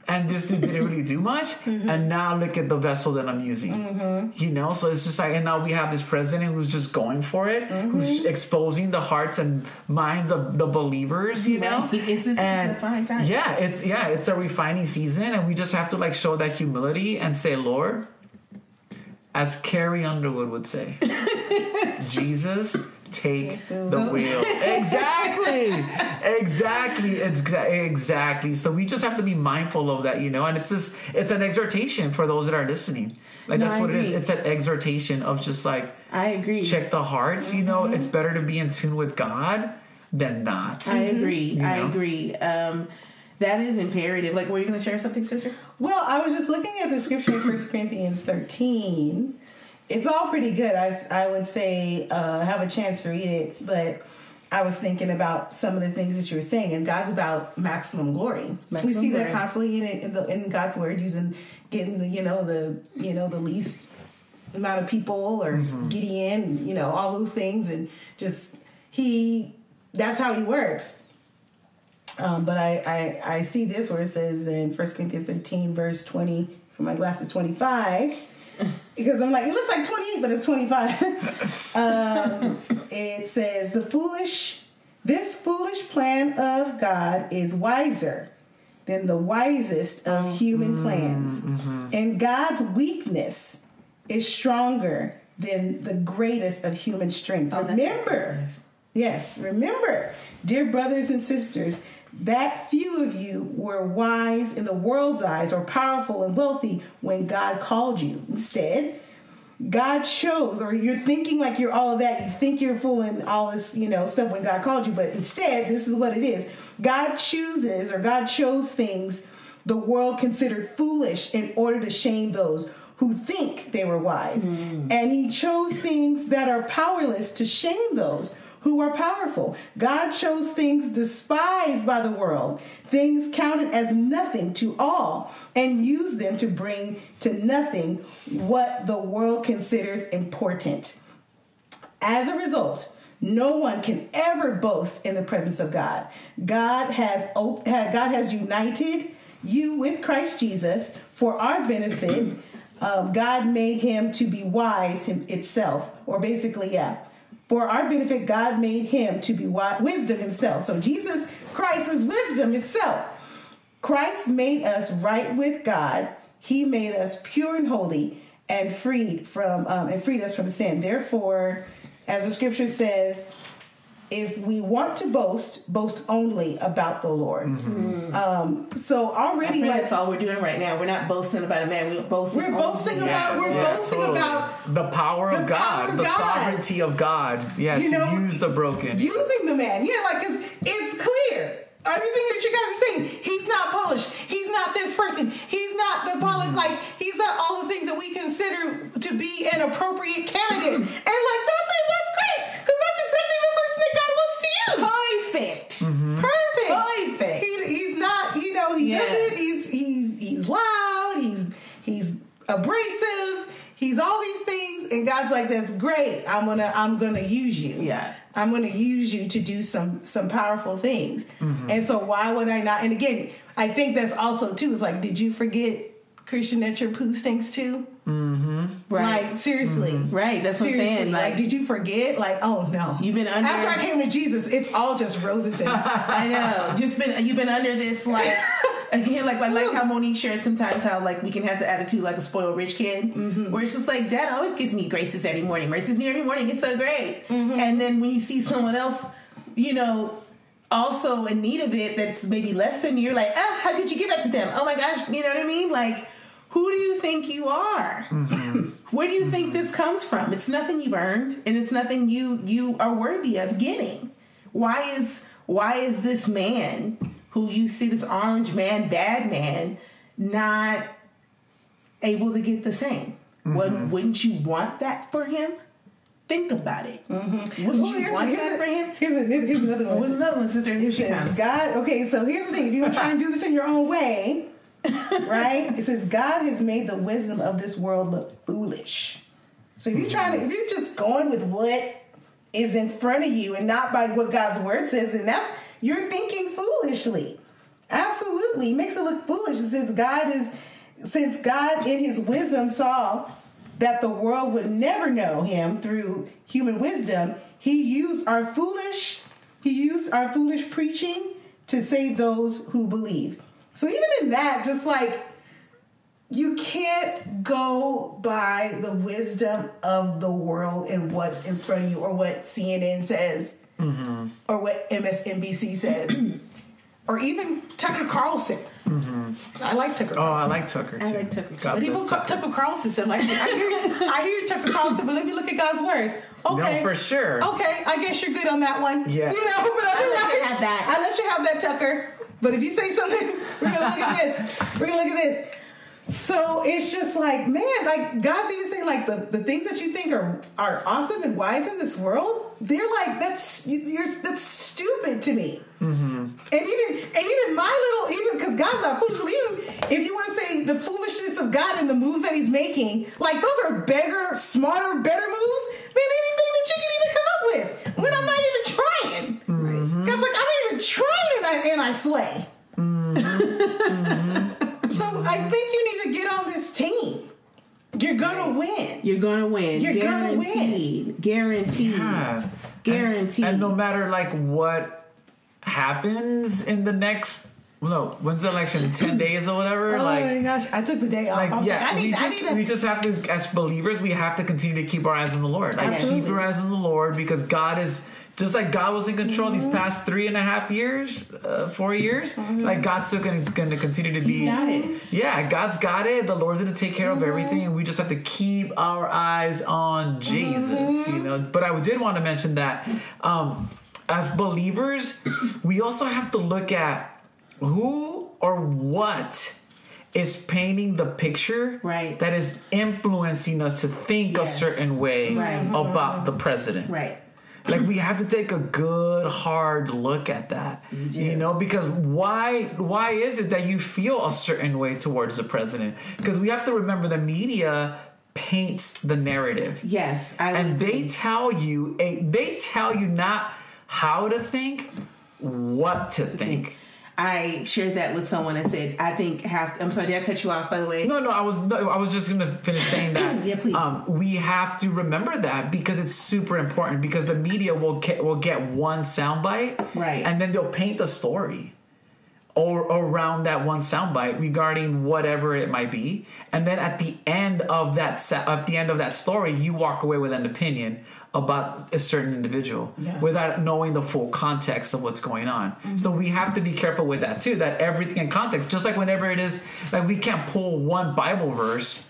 Speaker 3: And this dude didn't really do much,
Speaker 1: Mm-hmm.
Speaker 3: and now look at the vessel that I'm using. You know, so it's just like, and now we have this president who's just going for it, who's
Speaker 1: Mm-hmm.
Speaker 3: exposing the hearts and minds of the believers. You know,
Speaker 1: Right. It's-
Speaker 3: and
Speaker 1: a fine time.
Speaker 3: yeah, it's yeah, it's a refining season, and we just have to like show that humility and say, Lord, as Carrie Underwood would say, Jesus, take the wheel. Exactly, exactly, exa- exactly. So we just have to be mindful of that, you know. And it's just it's an exhortation for those that are listening. Like
Speaker 1: No,
Speaker 3: that's
Speaker 1: I
Speaker 3: what it is.
Speaker 1: agree.
Speaker 3: It's an exhortation of just like
Speaker 1: I agree.
Speaker 3: check the hearts. You know, it's better to be in tune with God than not.
Speaker 1: I agree. I
Speaker 3: know?
Speaker 1: agree. Um, that is imperative. Like, were you going to share something, sister?
Speaker 2: Well, I was just looking at the scripture in 1 Corinthians 13. It's all pretty good. I, I would say uh, have a chance to read it, but I was thinking about some of the things that you were saying, and God's about maximum glory.
Speaker 1: Maximum
Speaker 2: we see that constantly in, in, the, in God's word, using getting the you know the you know the least amount of people or Gideon, you know all those things, and just he that's how he works. Um, but I, I, I see this where it says in 1 Corinthians 13, verse 20, for my glasses 25, because I'm like, it looks like 28, but it's 25. um, it says, the foolish, this foolish plan of God is wiser than the wisest of mm, human mm, plans. Mm-hmm. And God's weakness is stronger than the greatest of human strength.
Speaker 1: Oh,
Speaker 2: Remember. Yes, remember, dear brothers and sisters, that few of you were wise in the world's eyes or powerful and wealthy when God called you. Instead, God chose, or you're thinking like you're all of that, you think you're fooling all this, you know, stuff when God called you, but instead, this is what it is. God chooses, or God chose things the world considered foolish in order to shame those who think they were wise. Mm. And he chose things that are powerless to shame those who are powerful. God chose things despised by the world, things counted as nothing to all, and used them to bring to nothing what the world considers important. As a result, no one can ever boast in the presence of God. God has God has united you with Christ Jesus for our benefit. Um, God made him to be wise him, itself, or basically, yeah. For our benefit, God made him to be wisdom himself. So Jesus Christ is wisdom itself. Christ made us right with God. He made us pure and holy and freed from um, and freed us from sin. Therefore, as the scripture says, if we want to boast, boast only about the Lord. Um, so
Speaker 1: I
Speaker 2: already,
Speaker 1: think
Speaker 2: like,
Speaker 1: that's all we're doing right now. We're not boasting about a man. We're boasting.
Speaker 2: We're
Speaker 1: only-
Speaker 2: boasting about- we're boasting
Speaker 3: totally.
Speaker 2: about
Speaker 3: the power of
Speaker 2: the
Speaker 3: God,
Speaker 2: power of
Speaker 3: the
Speaker 2: God.
Speaker 3: sovereignty of God. Yeah,
Speaker 2: You
Speaker 3: to
Speaker 2: know,
Speaker 3: use the broken.
Speaker 2: using the man. Yeah, like because it's clear. Everything that you guys are saying, he's not polished. He's not this person. He's not the polished.
Speaker 3: Mm-hmm.
Speaker 2: Like he's not all the things that we consider to be an appropriate candidate. and like
Speaker 3: Mm-hmm.
Speaker 2: Perfect.
Speaker 1: Perfect.
Speaker 2: He, he's not. You know. He
Speaker 1: Yeah.
Speaker 2: doesn't. He's he's he's loud. He's he's abrasive. He's all these things, and God's like, "That's great. I'm gonna I'm gonna use you.
Speaker 1: Yeah.
Speaker 2: I'm gonna use you to do some some powerful things." And so, why would I not? And again, I think that's also too. It's like, did you forget Christian that your poo stinks too? Mm-hmm.
Speaker 1: Right.
Speaker 2: Like seriously, mm-hmm.
Speaker 1: Right. That's what I'm saying.
Speaker 2: like,
Speaker 1: Like,
Speaker 2: did you forget? Like, oh no,
Speaker 1: You've been under-
Speaker 2: After I came to Jesus, it's all just roses and
Speaker 1: I know. Just been you've been under this like again like I like how Monique shared sometimes how like we can have the attitude like a spoiled rich kid mm-hmm. where it's just like dad always gives me graces every morning. Graces me every morning. It's so great. And then when you see someone else, you know, also in need of it that's maybe less than you, you're like, ah, how could you give that to them? Oh my gosh, you know what I mean? Like, who do you think you are? Mm-hmm. Where do you think mm-hmm. this comes from? It's nothing you've earned, and it's nothing you you are worthy of getting. why is why is this man who you see this orange man, bad man, not able to get the same? Wouldn't, mm-hmm. wouldn't you want that for him? Think about it. Wouldn't
Speaker 2: Well,
Speaker 1: you want
Speaker 2: here's
Speaker 1: that
Speaker 2: a-
Speaker 1: for him?
Speaker 2: Here's, a, here's another one.
Speaker 1: What's another one, sister? Here she comes.
Speaker 2: God, okay, so here's the thing. If you try and do this in your own way, right? It says, God has made the wisdom of this world look foolish. So if you're trying to, if you're just going with what is in front of you and not by what God's word says, then that's, you're thinking foolishly. Absolutely. It makes it look foolish. Since God is, since God in his wisdom saw that the world would never know him through human wisdom, he used our foolish, he used our foolish preaching to save those who believe. So even in that, just like you can't go by the wisdom of the world and what's in front of you or what CNN says mm-hmm. or what MSNBC says or even Tucker Carlson. Mm-hmm. I like Tucker
Speaker 3: Oh, I
Speaker 2: Carlson.
Speaker 3: like Tucker too.
Speaker 1: I like Tucker.
Speaker 3: God
Speaker 1: but people
Speaker 3: Tucker.
Speaker 1: Tucker Carlson said like
Speaker 2: I hear, I hear Tucker Carlson, but let me look at God's word. Okay.
Speaker 3: No, for sure.
Speaker 2: Okay, I guess you're good on that one.
Speaker 3: Yeah.
Speaker 2: You know, but
Speaker 1: I let you have that.
Speaker 2: I let you have that, Tucker. But if you say something, we're gonna look at this. We're gonna look at this. So it's just like, man, like God's even saying, like the, the things that you think are are awesome and wise in this world, they're like that's you- you're that's stupid to me. Mm-hmm. And even and even my little even because God's not foolish, but even if you want to say the foolishness of God and the moves that He's making, like those are bigger, smarter, better moves than anything that you can even come up with. When I'm not even trying, mm-hmm. God's like I'm not even trying, and I and I slay. Mm-hmm. So I mm-hmm. think you need to get on this team. You're gonna win.
Speaker 1: You're gonna win.
Speaker 2: You're gonna win.
Speaker 1: Guaranteed. Guaranteed.
Speaker 3: Yeah.
Speaker 1: Guaranteed.
Speaker 3: And, and no matter like what happens in the next, no, when's the election? Ten days or whatever.
Speaker 2: oh
Speaker 3: like,
Speaker 2: my gosh, I took the day off.
Speaker 3: Like yeah,
Speaker 2: like, I
Speaker 3: we
Speaker 2: need, I
Speaker 3: just
Speaker 2: need to,
Speaker 3: we just have to, as believers, we have to continue to keep our eyes on the Lord. Like
Speaker 2: Absolutely.
Speaker 3: keep our eyes on the Lord because God is just like God was in control these past three and a half years, uh, four years. Like God's still going to continue to be.
Speaker 1: got it.
Speaker 3: Yeah, God's got it. The Lord's going to take care of everything, and we just have to keep our eyes on Jesus. You know. But I did want to mention that um, as believers, we also have to look at who or what is painting the picture
Speaker 1: Right.
Speaker 3: that is influencing us to think
Speaker 1: Yes.
Speaker 3: a certain way
Speaker 1: Right.
Speaker 3: about the president
Speaker 1: right.
Speaker 3: Like we have to take a good hard look at that you know because why why is it that you feel a certain way towards the president? Because we have to remember the media paints the narrative.
Speaker 1: Yes. I
Speaker 3: and they tell you a, they tell you not how to think what to think
Speaker 1: I shared that with someone. I said, I think half. I'm sorry, did I cut you off? By the way,
Speaker 3: No, no, I was no, I was just gonna finish saying that.
Speaker 1: Yeah, please.
Speaker 3: Um, we have to remember that because it's super important because the media will get will get one soundbite,
Speaker 1: Right.
Speaker 3: and then they'll paint the story or around that one soundbite regarding whatever it might be, and then at the end of that sa- at the end of that story, you walk away with an opinion about a certain individual
Speaker 2: Yeah.
Speaker 3: without knowing the full context of what's going on. Mm-hmm. So we have to be careful with that too. That everything in context, just like whenever it is, like we can't pull one Bible verse.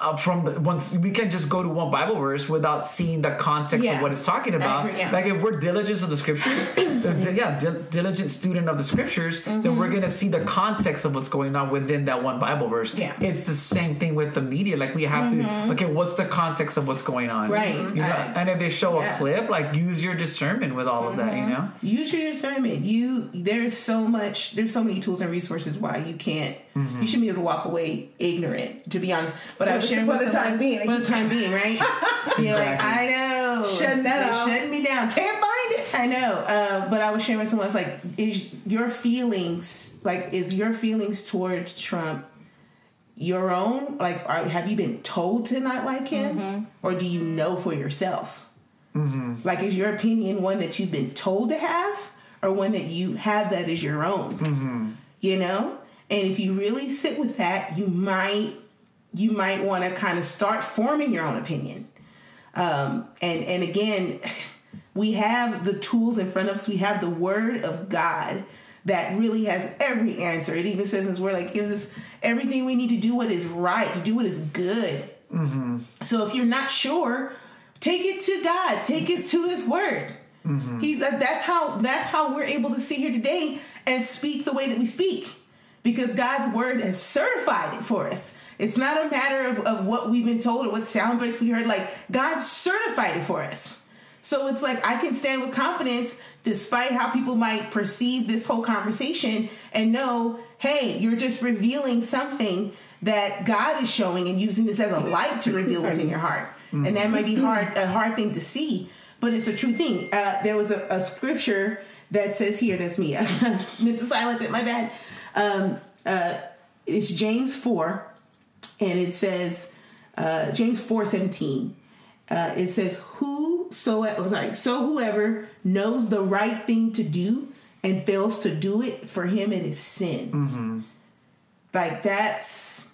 Speaker 3: Uh, from the once we can't just go to one Bible verse without seeing the context
Speaker 1: Yeah.
Speaker 3: of what it's talking about.
Speaker 1: agree, yeah.
Speaker 3: Like if we're diligent of the scriptures, yeah, di- diligent student of the scriptures, then we're mm-hmm. gonna see the context of what's going on within that one Bible verse.
Speaker 2: Yeah.
Speaker 3: it's the same thing with the media. Like we have to, mm-hmm. okay, what's the context of what's going on?
Speaker 1: Right.
Speaker 3: You know, and if they show
Speaker 1: yeah.
Speaker 3: a clip, like use your discernment with all of that. You mm-hmm. know.
Speaker 1: use your discernment. You there's so much. There's so many tools and resources why you can't.
Speaker 3: Mm-hmm.
Speaker 1: You shouldn't be able to walk away ignorant. To be honest, but I was sharing
Speaker 2: for the time being.
Speaker 1: For the time being, right? You're like,
Speaker 3: Exactly.
Speaker 1: I know,
Speaker 2: Shutting that off.
Speaker 1: shutting me down.
Speaker 2: can't find it.
Speaker 1: I know, uh, but I was sharing with someone. It's like, is your feelings like is your feelings towards Trump your own? Like, are, have you been told to not like him, or do you know for yourself? Like, is your opinion one that you've been told to have, or one that you have that is your own? You know, and if you really sit with that, you might you might want to kind of start forming your own opinion. Um, and and again, we have the tools in front of us. We have the Word of God that really has every answer. It even says in His Word, like gives us everything we need to do what is right, to do what is good. Mm-hmm. So if you're not sure, take it to God. Take it to His Word. Mm-hmm. He's uh, that's how that's how we're able to sit here today and speak the way that we speak because God's word has certified it for us. It's not a matter of, of what we've been told or what sound bites we heard. Like God certified it for us. So it's like I can stand with confidence despite how people might perceive this whole conversation and know, hey, you're just revealing something that God is showing and using this as a light to reveal what's in your heart. And that might be hard a hard thing to see, but it's a true thing. Uh, there was a, a scripture that says here, that's me. Meant to silence it, my bad. Um, uh, it's James 4, and it says, uh, James 4 17. Uh, it says, Who so oh, sorry, so whoever knows the right thing to do and fails to do it, for him it is sin. Like that's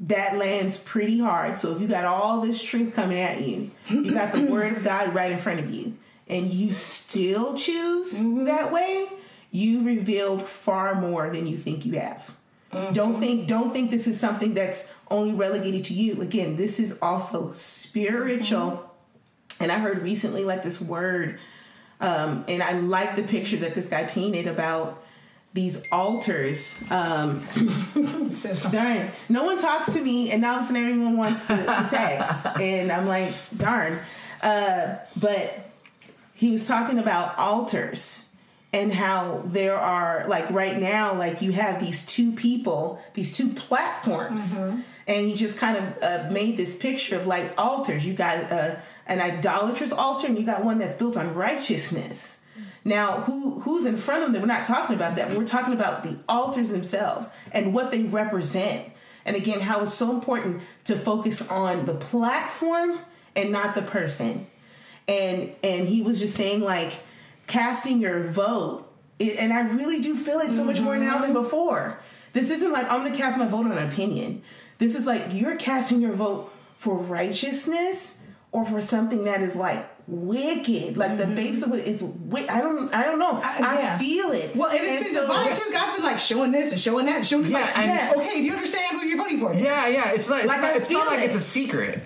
Speaker 1: that lands pretty hard. So if you got all this truth coming at you, you got the word of God right in front of you, and you still choose that way, you revealed far more than you think you have. Don't think don't think this is something that's only relegated to you. Again, this is also spiritual. And I heard recently like this word, um, and I like the picture that this guy painted about these altars. Um, darn, no one talks to me, and now all of a sudden everyone wants to, to text, and I'm like, darn. Uh, but he was talking about altars and how there are like right now like you have these two people these two platforms and you just kind of uh, made this picture of like altars. You got uh, an idolatrous altar and you got one that's built on righteousness. Now who who's in front of them? We're not talking about that. We're talking about the altars themselves and what they represent. And again how it's so important to focus on the platform and not the person. And and he was just saying like casting your vote it, and i really do feel it so much more now than mm-hmm. before this isn't like i'm gonna cast my vote on an opinion this is like you're casting your vote for righteousness or for something that is like wicked like the mm-hmm. base of it is wi- i don't i don't know i,
Speaker 2: yeah.
Speaker 1: feel it
Speaker 2: Well, and it's been
Speaker 1: so-
Speaker 2: divine too. God's been like showing this and showing that and showing this.
Speaker 3: Yeah,
Speaker 2: like, yeah, okay, do you understand who you're voting for?
Speaker 3: Yeah, yeah. It's not. It's
Speaker 1: Like,
Speaker 3: not, it's not like
Speaker 1: it.
Speaker 3: it's a secret.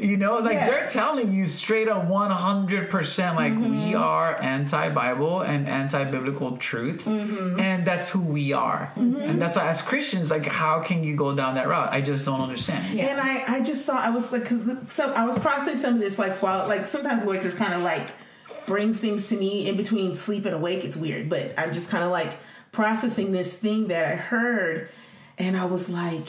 Speaker 3: You know, like
Speaker 2: Yeah.
Speaker 3: they're telling you straight up, one hundred percent. Like
Speaker 1: Mm-hmm.
Speaker 3: we are anti-Bible and anti-biblical truths,
Speaker 1: Mm-hmm.
Speaker 3: and that's who we are. And that's why, as Christians, like, how can you go down that route? I just don't understand.
Speaker 1: And I, I just saw, I was like, because some, I was processing some of this, like, while, like, sometimes Lord just kind of like brings things to me in between sleep and awake. It's weird, but I'm just kind of like processing this thing that I heard, and I was like,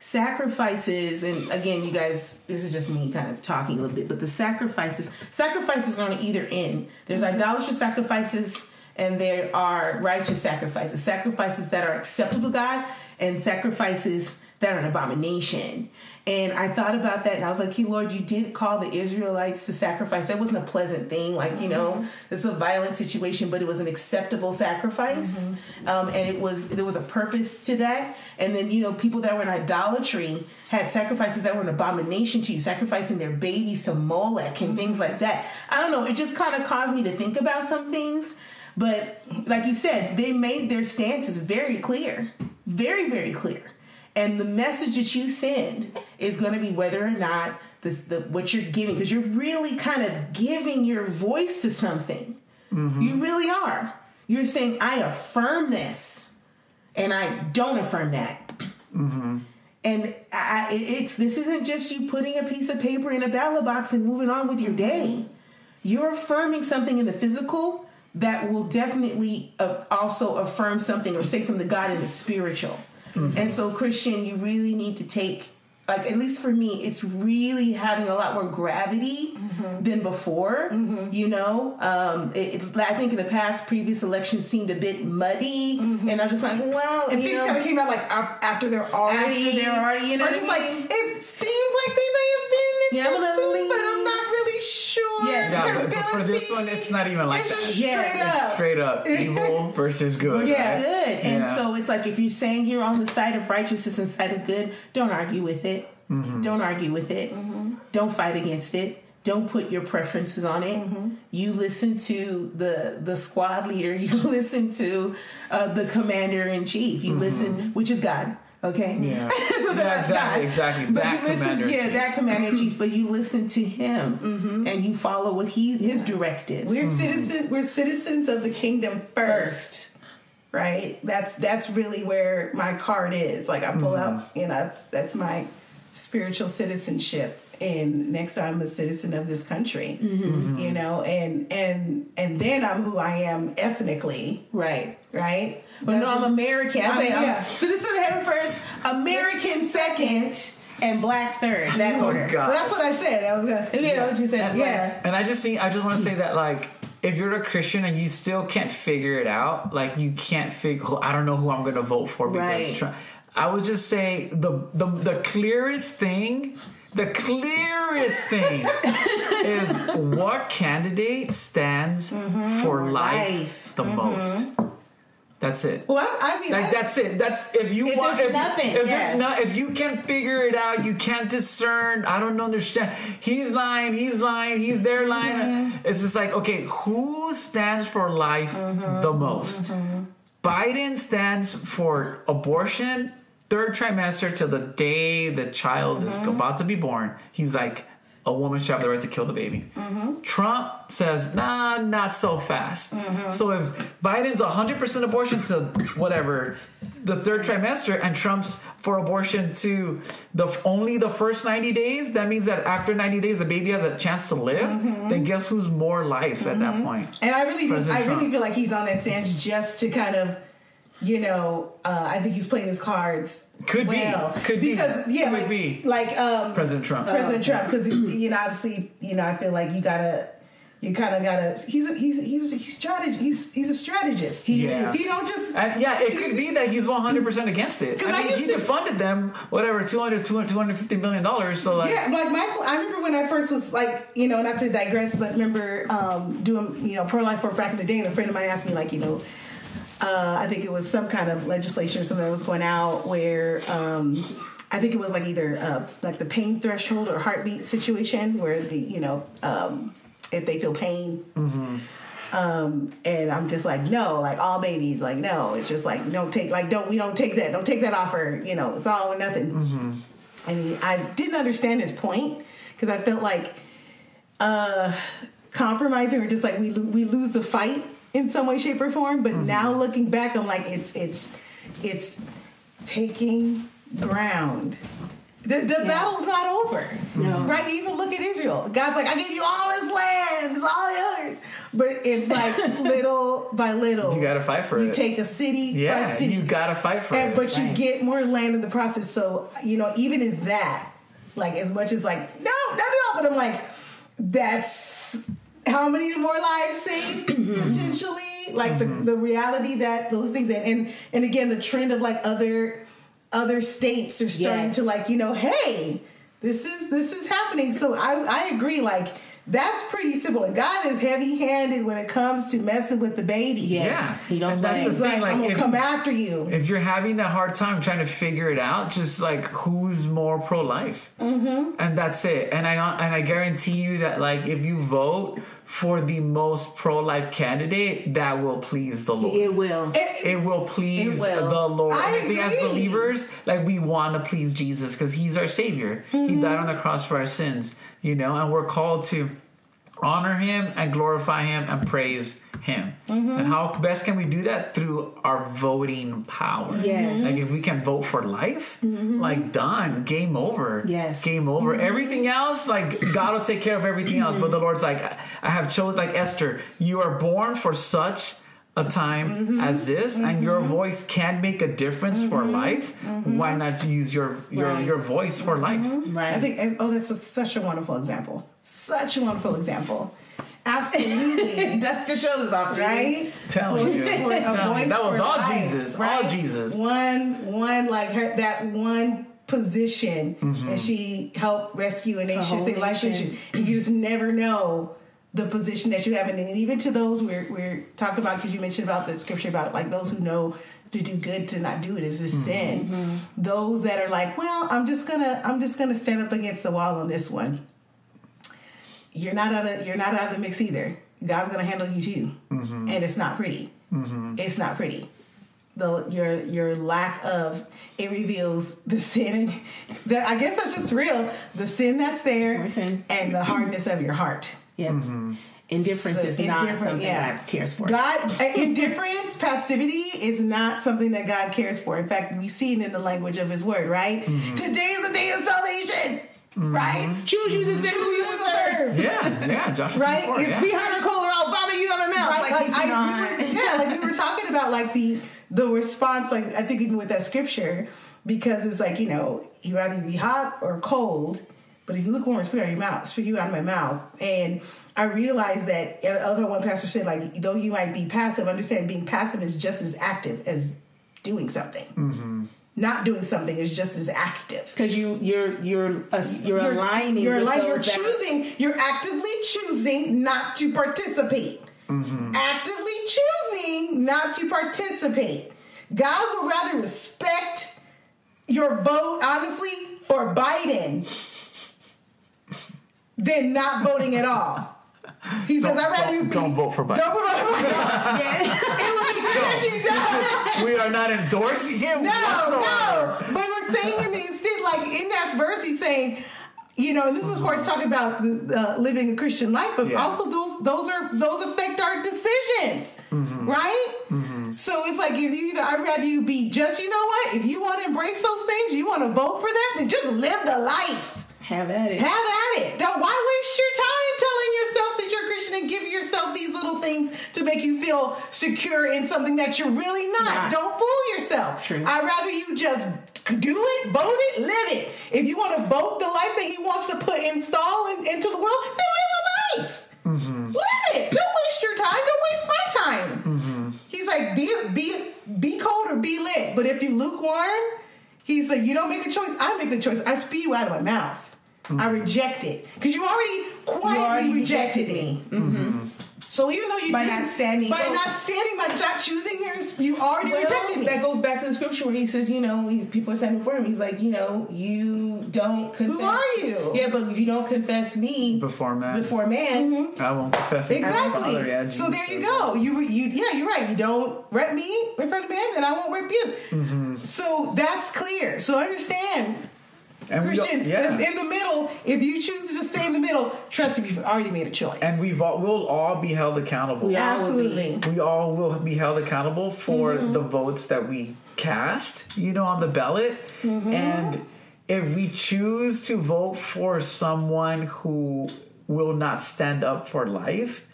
Speaker 1: sacrifices, and again, you guys, this is just me kind of talking a little bit, but the sacrifices, sacrifices are on either end. There's mm-hmm. idolatrous sacrifices and there are righteous sacrifices, sacrifices that are acceptable to God, and sacrifices that are an abomination. And I thought about that, and I was like, "Hey, Lord, you did call the Israelites to sacrifice. That wasn't a pleasant thing. Like, you know, it's a violent situation, but it was an acceptable sacrifice, um, and it was there was a purpose to that. And then, you know, people that were in idolatry had sacrifices that were an abomination to you, sacrificing their babies to Molech and things like that. I don't know. It just kind of caused me to think about some things. But like you said, they made their stances very clear, very, very clear. And the message that you send is going to be whether or not this, the, what you're giving, because you're really kind of giving your voice to something. You really are. You're saying, I affirm this, and I don't affirm that. And I, I- it's this isn't just you putting a piece of paper in a ballot box and moving on with your day. You're affirming something in the physical that will definitely uh, also affirm something or say something to God in the spiritual. Mm-hmm. And so, Christian, you really need to take, like, at least for me, it's really having a lot more gravity mm-hmm. than before. Mm-hmm. You know, um, it, it- I think in the past, previous elections seemed a bit muddy, and I was just like, well,
Speaker 2: And things kind of came out like af- after they're already
Speaker 1: After they're already, you know
Speaker 2: or just like it seems like they may have been
Speaker 1: Yeah, gonna leave.
Speaker 2: but I'm not really sure.
Speaker 1: Yeah.
Speaker 3: Yeah, but, but for this one, it's not even like
Speaker 2: It's
Speaker 3: that.
Speaker 2: just
Speaker 1: Yeah,
Speaker 2: straight
Speaker 1: it's
Speaker 2: up.
Speaker 3: Straight up, evil versus good.
Speaker 2: Yeah.
Speaker 3: right?
Speaker 1: good. And
Speaker 3: Yeah.
Speaker 1: so it's like if you're saying you're on the side of righteousness and side of good, don't argue with it.
Speaker 3: Mm-hmm.
Speaker 1: Don't argue with it. Don't fight against it. Don't put your preferences on it. You listen to the the squad leader. You listen to uh, the commander in chief. You listen, which is God. Okay.
Speaker 3: Yeah.
Speaker 1: So
Speaker 3: Yeah,
Speaker 1: that's
Speaker 3: exactly,
Speaker 1: God.
Speaker 3: exactly.
Speaker 1: But
Speaker 3: That
Speaker 1: you listen,
Speaker 3: commander
Speaker 1: yeah, that commander in chief. But you listen to him mm-hmm. and you follow what he his directives.
Speaker 2: We're mm-hmm. citizens. We're citizens of the kingdom first, right? That's that's really where my card is. Like I pull out, you know, that's that's my spiritual citizenship. And next, I'm a citizen of this country, mm-hmm. you know, and and and then I'm who I am ethnically,
Speaker 1: right.
Speaker 2: right?
Speaker 1: But no, I'm American. I
Speaker 2: I'm-
Speaker 1: say I'm
Speaker 2: yeah.
Speaker 1: citizen of heaven first, American second, and black third. That
Speaker 3: Oh,
Speaker 1: order.
Speaker 3: God.
Speaker 2: Well, that's what I said. I was gonna.
Speaker 1: Yeah, what you said.
Speaker 3: And,
Speaker 2: Yeah.
Speaker 3: And I just see. I just want to say that like if you're a Christian and you still can't figure it out, like you can't figure I don't know who I'm going to vote for because
Speaker 1: Right.
Speaker 3: Trump. I would just say the the the clearest thing, the clearest thing is what candidate stands for life,
Speaker 1: Life.
Speaker 3: the most. That's it.
Speaker 2: Well, I, I mean,
Speaker 3: Like
Speaker 2: I-
Speaker 3: that's it. That's if you
Speaker 1: If
Speaker 3: want.
Speaker 1: there's
Speaker 3: if,
Speaker 1: nothing,
Speaker 3: if
Speaker 1: yeah.
Speaker 3: there's not, if you can't figure it out, you can't discern. I don't understand. He's lying. He's lying. He's there lying.
Speaker 1: Mm-hmm.
Speaker 3: It's just like okay, who stands for life
Speaker 1: Mm-hmm.
Speaker 3: the most? Biden stands for abortion, third trimester till the day the child is
Speaker 1: Mm-hmm.
Speaker 3: about to be born. He's like. A woman should have the right to kill the baby.
Speaker 1: Mm-hmm.
Speaker 3: Trump says, nah, not so fast. So if Biden's 100% abortion to whatever, the third trimester, and Trump's for abortion to the only the first 90 days, that means that after 90 days, the baby has a chance to live, then guess who's more life at that point?
Speaker 2: And I really,
Speaker 3: President
Speaker 2: I really
Speaker 3: Trump.
Speaker 2: feel like he's on that stance just to kind of, you know, uh, I think he's playing his cards.
Speaker 3: Could be.
Speaker 2: well.
Speaker 3: Could be.
Speaker 2: yeah,
Speaker 3: Could
Speaker 2: like,
Speaker 3: be.
Speaker 2: like um,
Speaker 3: President Trump.
Speaker 2: President Trump, because you know, obviously, you know, I feel like you gotta, you kind of gotta. He's a, he's he's he's strategy. He's he's a strategist. He
Speaker 3: Yeah.
Speaker 2: He don't just.
Speaker 3: And yeah, it could be that he's 100% against it.
Speaker 2: 'Cause
Speaker 3: I
Speaker 2: I
Speaker 3: mean,
Speaker 2: used
Speaker 3: he
Speaker 2: to-
Speaker 3: defunded them, whatever, 200, 200, 250 million dollars. So, like,
Speaker 2: Yeah, like Michael. I remember when I first was like, you know, not to digress, but remember um, doing, you know, pro life work back in the day, and a friend of mine asked me, like, you know, uh, I think it was some kind of legislation or something that was going out where um, I think it was like either uh, like the pain threshold or heartbeat situation where the, you know, um, if they feel pain. Um, and I'm just like, no, like all babies, like no, it's just like don't take, like don't we don't take that, don't take that offer, you know, it's all or nothing. And he, I didn't understand his point because I felt like uh, compromising or just like we we lose the fight in some way, shape, or form. But mm-hmm. now looking back, I'm like, it's it's it's taking ground. The, the battle's not over.
Speaker 1: No.
Speaker 2: Right? Even look at Israel. God's like, I gave you all this land, it's all yours. But it's like little by little.
Speaker 3: You gotta fight for
Speaker 2: you
Speaker 3: it.
Speaker 2: You take a city by
Speaker 3: yeah,
Speaker 2: city.
Speaker 3: you gotta fight for
Speaker 2: And,
Speaker 3: it.
Speaker 2: but you get more land in the process. So, you know, even in that, like as much as like, no, not at all. but I'm like, that's how many more lives saved mm-hmm. potentially? Like the, mm-hmm. the reality that those things and, and and again the trend of like other other states are starting
Speaker 1: Yes.
Speaker 2: to like, you know, hey, this is this is happening. So I I agree, like that's pretty simple. And God is heavy handed when it comes to messing with the babies.
Speaker 1: Yes,
Speaker 3: Yeah.
Speaker 1: he don't
Speaker 3: And that's
Speaker 1: play.
Speaker 3: the thing,
Speaker 2: like,
Speaker 3: like,
Speaker 2: I'm gonna
Speaker 3: if-
Speaker 2: come after you.
Speaker 3: if you're having a hard time trying to figure it out, just like who's more pro life, mm-hmm. and that's it. And I and I guarantee you that like if you vote for the most pro life candidate, that will please the Lord.
Speaker 1: It will.
Speaker 3: It will please
Speaker 1: It will.
Speaker 3: the Lord.
Speaker 2: I
Speaker 3: I think as believers, like we want to please Jesus because He's our Savior. He
Speaker 2: Mm-hmm.
Speaker 3: died on the cross for our sins, you know, and we're called to honor Him and glorify Him and praise Him.
Speaker 2: Mm-hmm.
Speaker 3: And how best can we do that through our voting power?
Speaker 1: Yes.
Speaker 3: Like if we can vote for life, mm-hmm. like done, game over.
Speaker 1: Yes.
Speaker 3: game over. Mm-hmm. Everything else, like God will take care of everything else. But the mm-hmm. Lord's like, I I have chosen, like Esther, you are born for such a time mm-hmm. as this, and your mm-hmm. voice can make a difference for mm-hmm. life. Why not use your your
Speaker 1: Right.
Speaker 3: your voice for life?
Speaker 1: Right.
Speaker 2: I think oh, that's a, such a wonderful example. Such a wonderful example. Absolutely.
Speaker 1: That's to show this off,
Speaker 2: right?
Speaker 3: Telling you,
Speaker 2: For a
Speaker 3: you. that was all
Speaker 2: life,
Speaker 3: Jesus, all
Speaker 2: right?
Speaker 3: Jesus.
Speaker 2: One, one like her, that one position,
Speaker 3: Mm-hmm.
Speaker 2: and she helped rescue a nation,
Speaker 1: whole
Speaker 2: save life. And you just never know the position that you have, and even to those we're we're talking about because you mentioned about the scripture about like those who know to do good to not do it is this mm-hmm. sin. Mm-hmm. Those that are like, well, I'm just gonna I'm just gonna stand up against the wall on this one. You're not out of you're not out of the mix either. God's gonna handle you too, mm-hmm. and it's not pretty. It's not pretty. the your your lack of it reveals the sin that I guess that's just real the sin that's there and the hardness of your heart.
Speaker 1: Yep. Mm-hmm. Indifference
Speaker 2: So
Speaker 1: is not something
Speaker 2: yeah.
Speaker 1: God cares for.
Speaker 2: God, uh, indifference, passivity is not something that God cares for. In fact, we see it in the language of His Word, right? Mm-hmm. Today is the day of salvation, mm-hmm. right? Choose you this day who you will serve.
Speaker 3: Yeah, yeah, Joshua.
Speaker 2: Right?
Speaker 3: 24,
Speaker 2: It's
Speaker 3: yeah.
Speaker 2: behind her collar, I'll vomit you on my mouth.
Speaker 1: Right,
Speaker 2: Like,
Speaker 1: like,
Speaker 2: like, I, we were, yeah, like we were talking about like the the response, like I think even with that scripture, because it's like, you know, you rather be hot or cold, but if you look warm, speak out of your mouth, speak you out of my mouth. And I realized that other one pastor said, like, though you might be passive, understand being passive is just as active as doing something. Not doing something is just as active
Speaker 1: Because you you're you're uh, you're, aligning.
Speaker 2: you're, aligning- you're
Speaker 1: those that-
Speaker 2: choosing you're actively choosing not to participate actively choosing not to participate god would rather respect your vote honestly for biden than not voting at all he says i'd rather you be-
Speaker 3: don't vote for Biden."
Speaker 2: don't vote for biden it would be good you don't
Speaker 3: We are not endorsing him
Speaker 2: no,
Speaker 3: whatsoever.
Speaker 2: no. But we're saying in the extent, like in that verse, he's saying, you know, and this is of course talking about uh, living a Christian life, but
Speaker 3: Yeah.
Speaker 2: also those those are those affect our decisions,
Speaker 3: Mm-hmm.
Speaker 2: right? So it's like if you either I'd rather you be just you know what if you want to embrace those things, you want to vote for that, then just live the life.
Speaker 1: Have at it.
Speaker 2: Have at it. Don't why waste your time telling yourself that you're Christian and give yourself these little things to make you feel secure in something that you're really not.
Speaker 1: Not.
Speaker 2: Don't fool yourself.
Speaker 1: True.
Speaker 2: I'd rather you just do it, vote it, live it. If you want to vote the life that he wants to put install in, into the world, then live the life. Mm-hmm. Live it. Don't waste your time. Don't waste my time. Mm-hmm. He's like, be be be cold or be lit. But if you lukewarm, he's like, you don't make a choice. I make the choice. I spew you out of my mouth. I mm-hmm. reject it because you already quietly
Speaker 1: already
Speaker 2: rejected,
Speaker 1: rejected
Speaker 2: me. Mm-hmm. Mm-hmm. So even though you
Speaker 1: By
Speaker 2: didn't-
Speaker 1: not standing-
Speaker 2: by not standing, by not choosing yours, you already
Speaker 1: Well,
Speaker 2: rejected me.
Speaker 1: that goes back to the scripture where he says, you know, he's, people are standing before him. He's like, you know, you don't confess.
Speaker 2: Who are you?
Speaker 1: Yeah, but if you don't confess me
Speaker 3: Before man.
Speaker 1: before man,
Speaker 3: I won't confess it.
Speaker 2: Exactly.
Speaker 3: Father, yeah,
Speaker 2: so there you
Speaker 3: says
Speaker 2: go. You you yeah, you're right. You don't rep me in front of man, then I won't rep you.
Speaker 3: Mm-hmm.
Speaker 2: So that's clear. So understand,
Speaker 3: And we,
Speaker 2: Christian,
Speaker 3: yeah.
Speaker 2: that's in the middle. If you choose to stay in the middle, trust me, you've already made a choice.
Speaker 3: and we've all, we'll all be held accountable.
Speaker 1: Yeah.
Speaker 2: absolutely.
Speaker 3: we all will be held accountable for
Speaker 2: Mm-hmm.
Speaker 3: the votes that we cast, you know, on the ballot.
Speaker 2: Mm-hmm.
Speaker 3: And if we choose to vote for someone who will not stand up for life,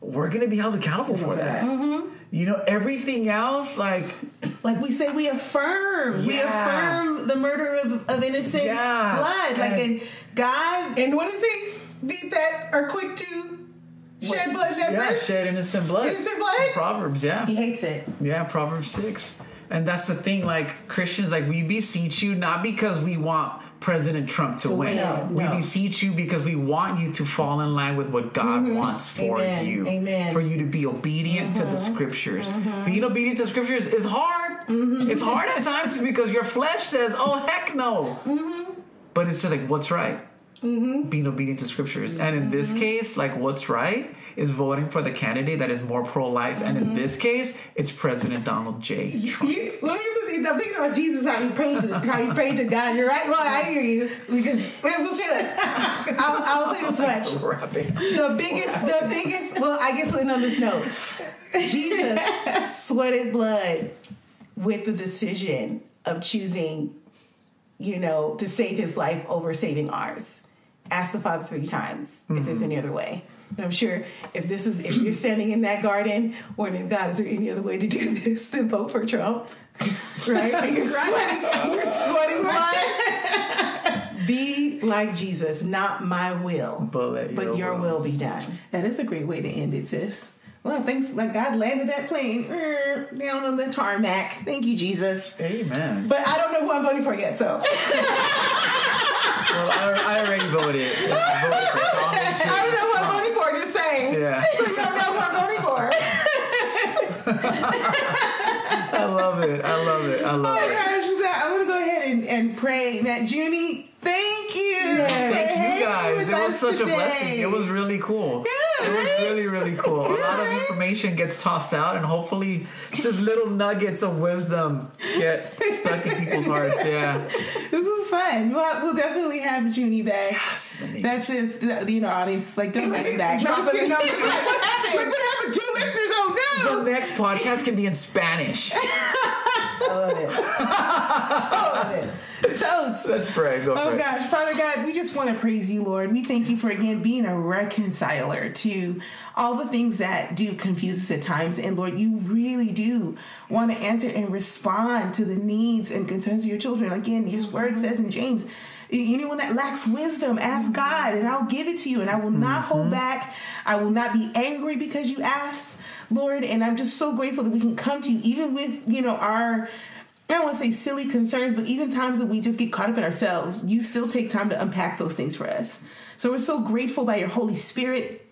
Speaker 3: we're going to be held accountable for that.
Speaker 2: Mm-hmm.
Speaker 3: You know, everything else, like,
Speaker 1: like we say, we affirm. We affirm the murder of, of innocent
Speaker 3: Yeah.
Speaker 1: blood. Like,
Speaker 3: And-
Speaker 1: and God,
Speaker 2: And what is he? Beat that are quick to shed blood that
Speaker 3: yeah,
Speaker 2: first?
Speaker 3: shed innocent blood.
Speaker 2: Innocent blood?
Speaker 3: Proverbs, yeah.
Speaker 1: he hates it.
Speaker 3: Yeah, Proverbs 6. And that's the thing, like Christians, like we beseech you not because we want President Trump to, win.
Speaker 1: win,
Speaker 3: We
Speaker 2: no.
Speaker 3: beseech you because we want you to fall in line with what God mm-hmm. wants for
Speaker 2: Amen,
Speaker 3: you.
Speaker 2: amen.
Speaker 3: For you to be obedient to the mm-hmm. scriptures. Mm-hmm. Being obedient to the scriptures is hard. It's hard at times because your flesh says, oh, heck no. But it's just like, what's right? Mm-hmm. Being obedient to scriptures. And in this mm-hmm. case, like, what's right is voting for the candidate that is more pro life. And in mm-hmm. this case, it's President Donald J. Trump.
Speaker 2: You, well, you- I'm thinking about Jesus, how he prayed to how he prayed to God. You're right. Well, I hear you. We can, we'll share that. I'll, I'll say this much. The biggest, the biggest. Well, I guess end on this note. Jesus sweated blood with the decision of choosing, you know, to save his life over saving ours. Ask the Father three times if there's any other way. And I'm sure if this is if you're standing in that garden, wondering, God, is there any other way to do this? Then vote for Trump. Right? And you're sweating, you're sweating blood. Be like Jesus, not my will,
Speaker 3: But let
Speaker 2: but
Speaker 3: your
Speaker 2: your
Speaker 3: will.
Speaker 2: will be done.
Speaker 1: That is a great way to end it, sis. Well, thanks. Like God landed that plane er, down on the tarmac. Thank you, Jesus.
Speaker 3: Amen.
Speaker 2: But I don't know who I'm voting for yet, so
Speaker 3: Well, I, I already voted. I voted for.
Speaker 2: I don't know who I'm voting for. Just saying.
Speaker 3: Yeah.
Speaker 2: So you don't know who I'm voting for.
Speaker 3: I love it. I love it. I love
Speaker 1: Oh my
Speaker 3: it.
Speaker 1: gosh, I'm gonna go ahead and, and pray. Matt Juny, thank you. for
Speaker 3: Thank you guys. It was such a blessing. It was really cool.
Speaker 1: Yeah,
Speaker 3: It was really, really cool. A lot of information gets tossed out, and hopefully, just little nuggets of wisdom get stuck in people's hearts. Yeah.
Speaker 1: This is fun. We'll, we'll definitely have Juny back.
Speaker 3: Yes,
Speaker 1: That's if you know audience like don't let him back.
Speaker 2: Dropping the numbers.
Speaker 1: Like, what happened? What happened? Two listeners? Oh no!
Speaker 3: The next podcast can be in Spanish.
Speaker 2: I love it. I love it.
Speaker 1: Totes.
Speaker 3: Let's pray. Go for
Speaker 1: Oh
Speaker 3: it.
Speaker 1: gosh, Father God, we just want to praise you, Lord. We thank you for again being a reconciler to all the things that do confuse us at times. And Lord, you really do want to answer and respond to the needs and concerns of your children. Again, your mm-hmm. word says in James, anyone that lacks wisdom, ask mm-hmm. God, and I'll give it to you, and I will not hold mm-hmm. back. I will not be angry because you asked, Lord. And I'm just so grateful that we can come to you, even with, you know, our I don't want to say silly concerns, but even times that we just get caught up in ourselves, you still take time to unpack those things for us. So we're so grateful by your Holy Spirit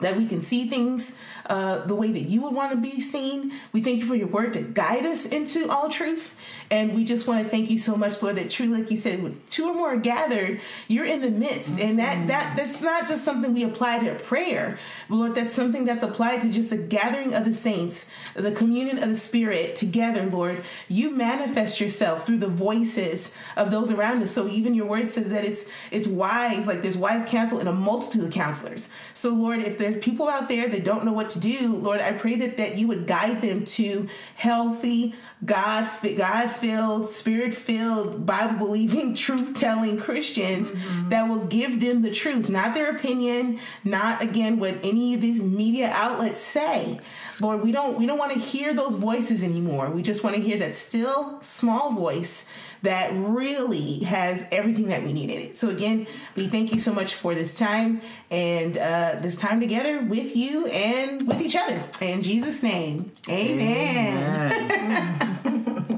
Speaker 1: that we can see things uh, the way that you would want to be seen. We thank you for your word to guide us into all truth. And we just want to thank you so much, Lord, that truly, like you said, with two or more are gathered, you're in the midst. And that, that that's not just something we apply to prayer, Lord, that's something that's applied to just a gathering of the saints, the communion of the Spirit together, Lord. You manifest yourself through the voices of those around us. So even your word says that it's it's wise, like there's wise counsel in a multitude of counselors. So Lord, if there's people out there that don't know what to do, Lord, I pray that that you would guide them to healthy, God, God filled, spirit filled, Bible believing, truth telling Christians mm-hmm. that will give them the truth, not their opinion, not again what any of these media outlets say. Lord, we don't we don't want to hear those voices anymore. We just want to hear that still small voice that really has everything that we need in it. So again, we thank you so much for this time and uh, this time together with you and with each other. In Jesus' name, amen.
Speaker 3: Amen.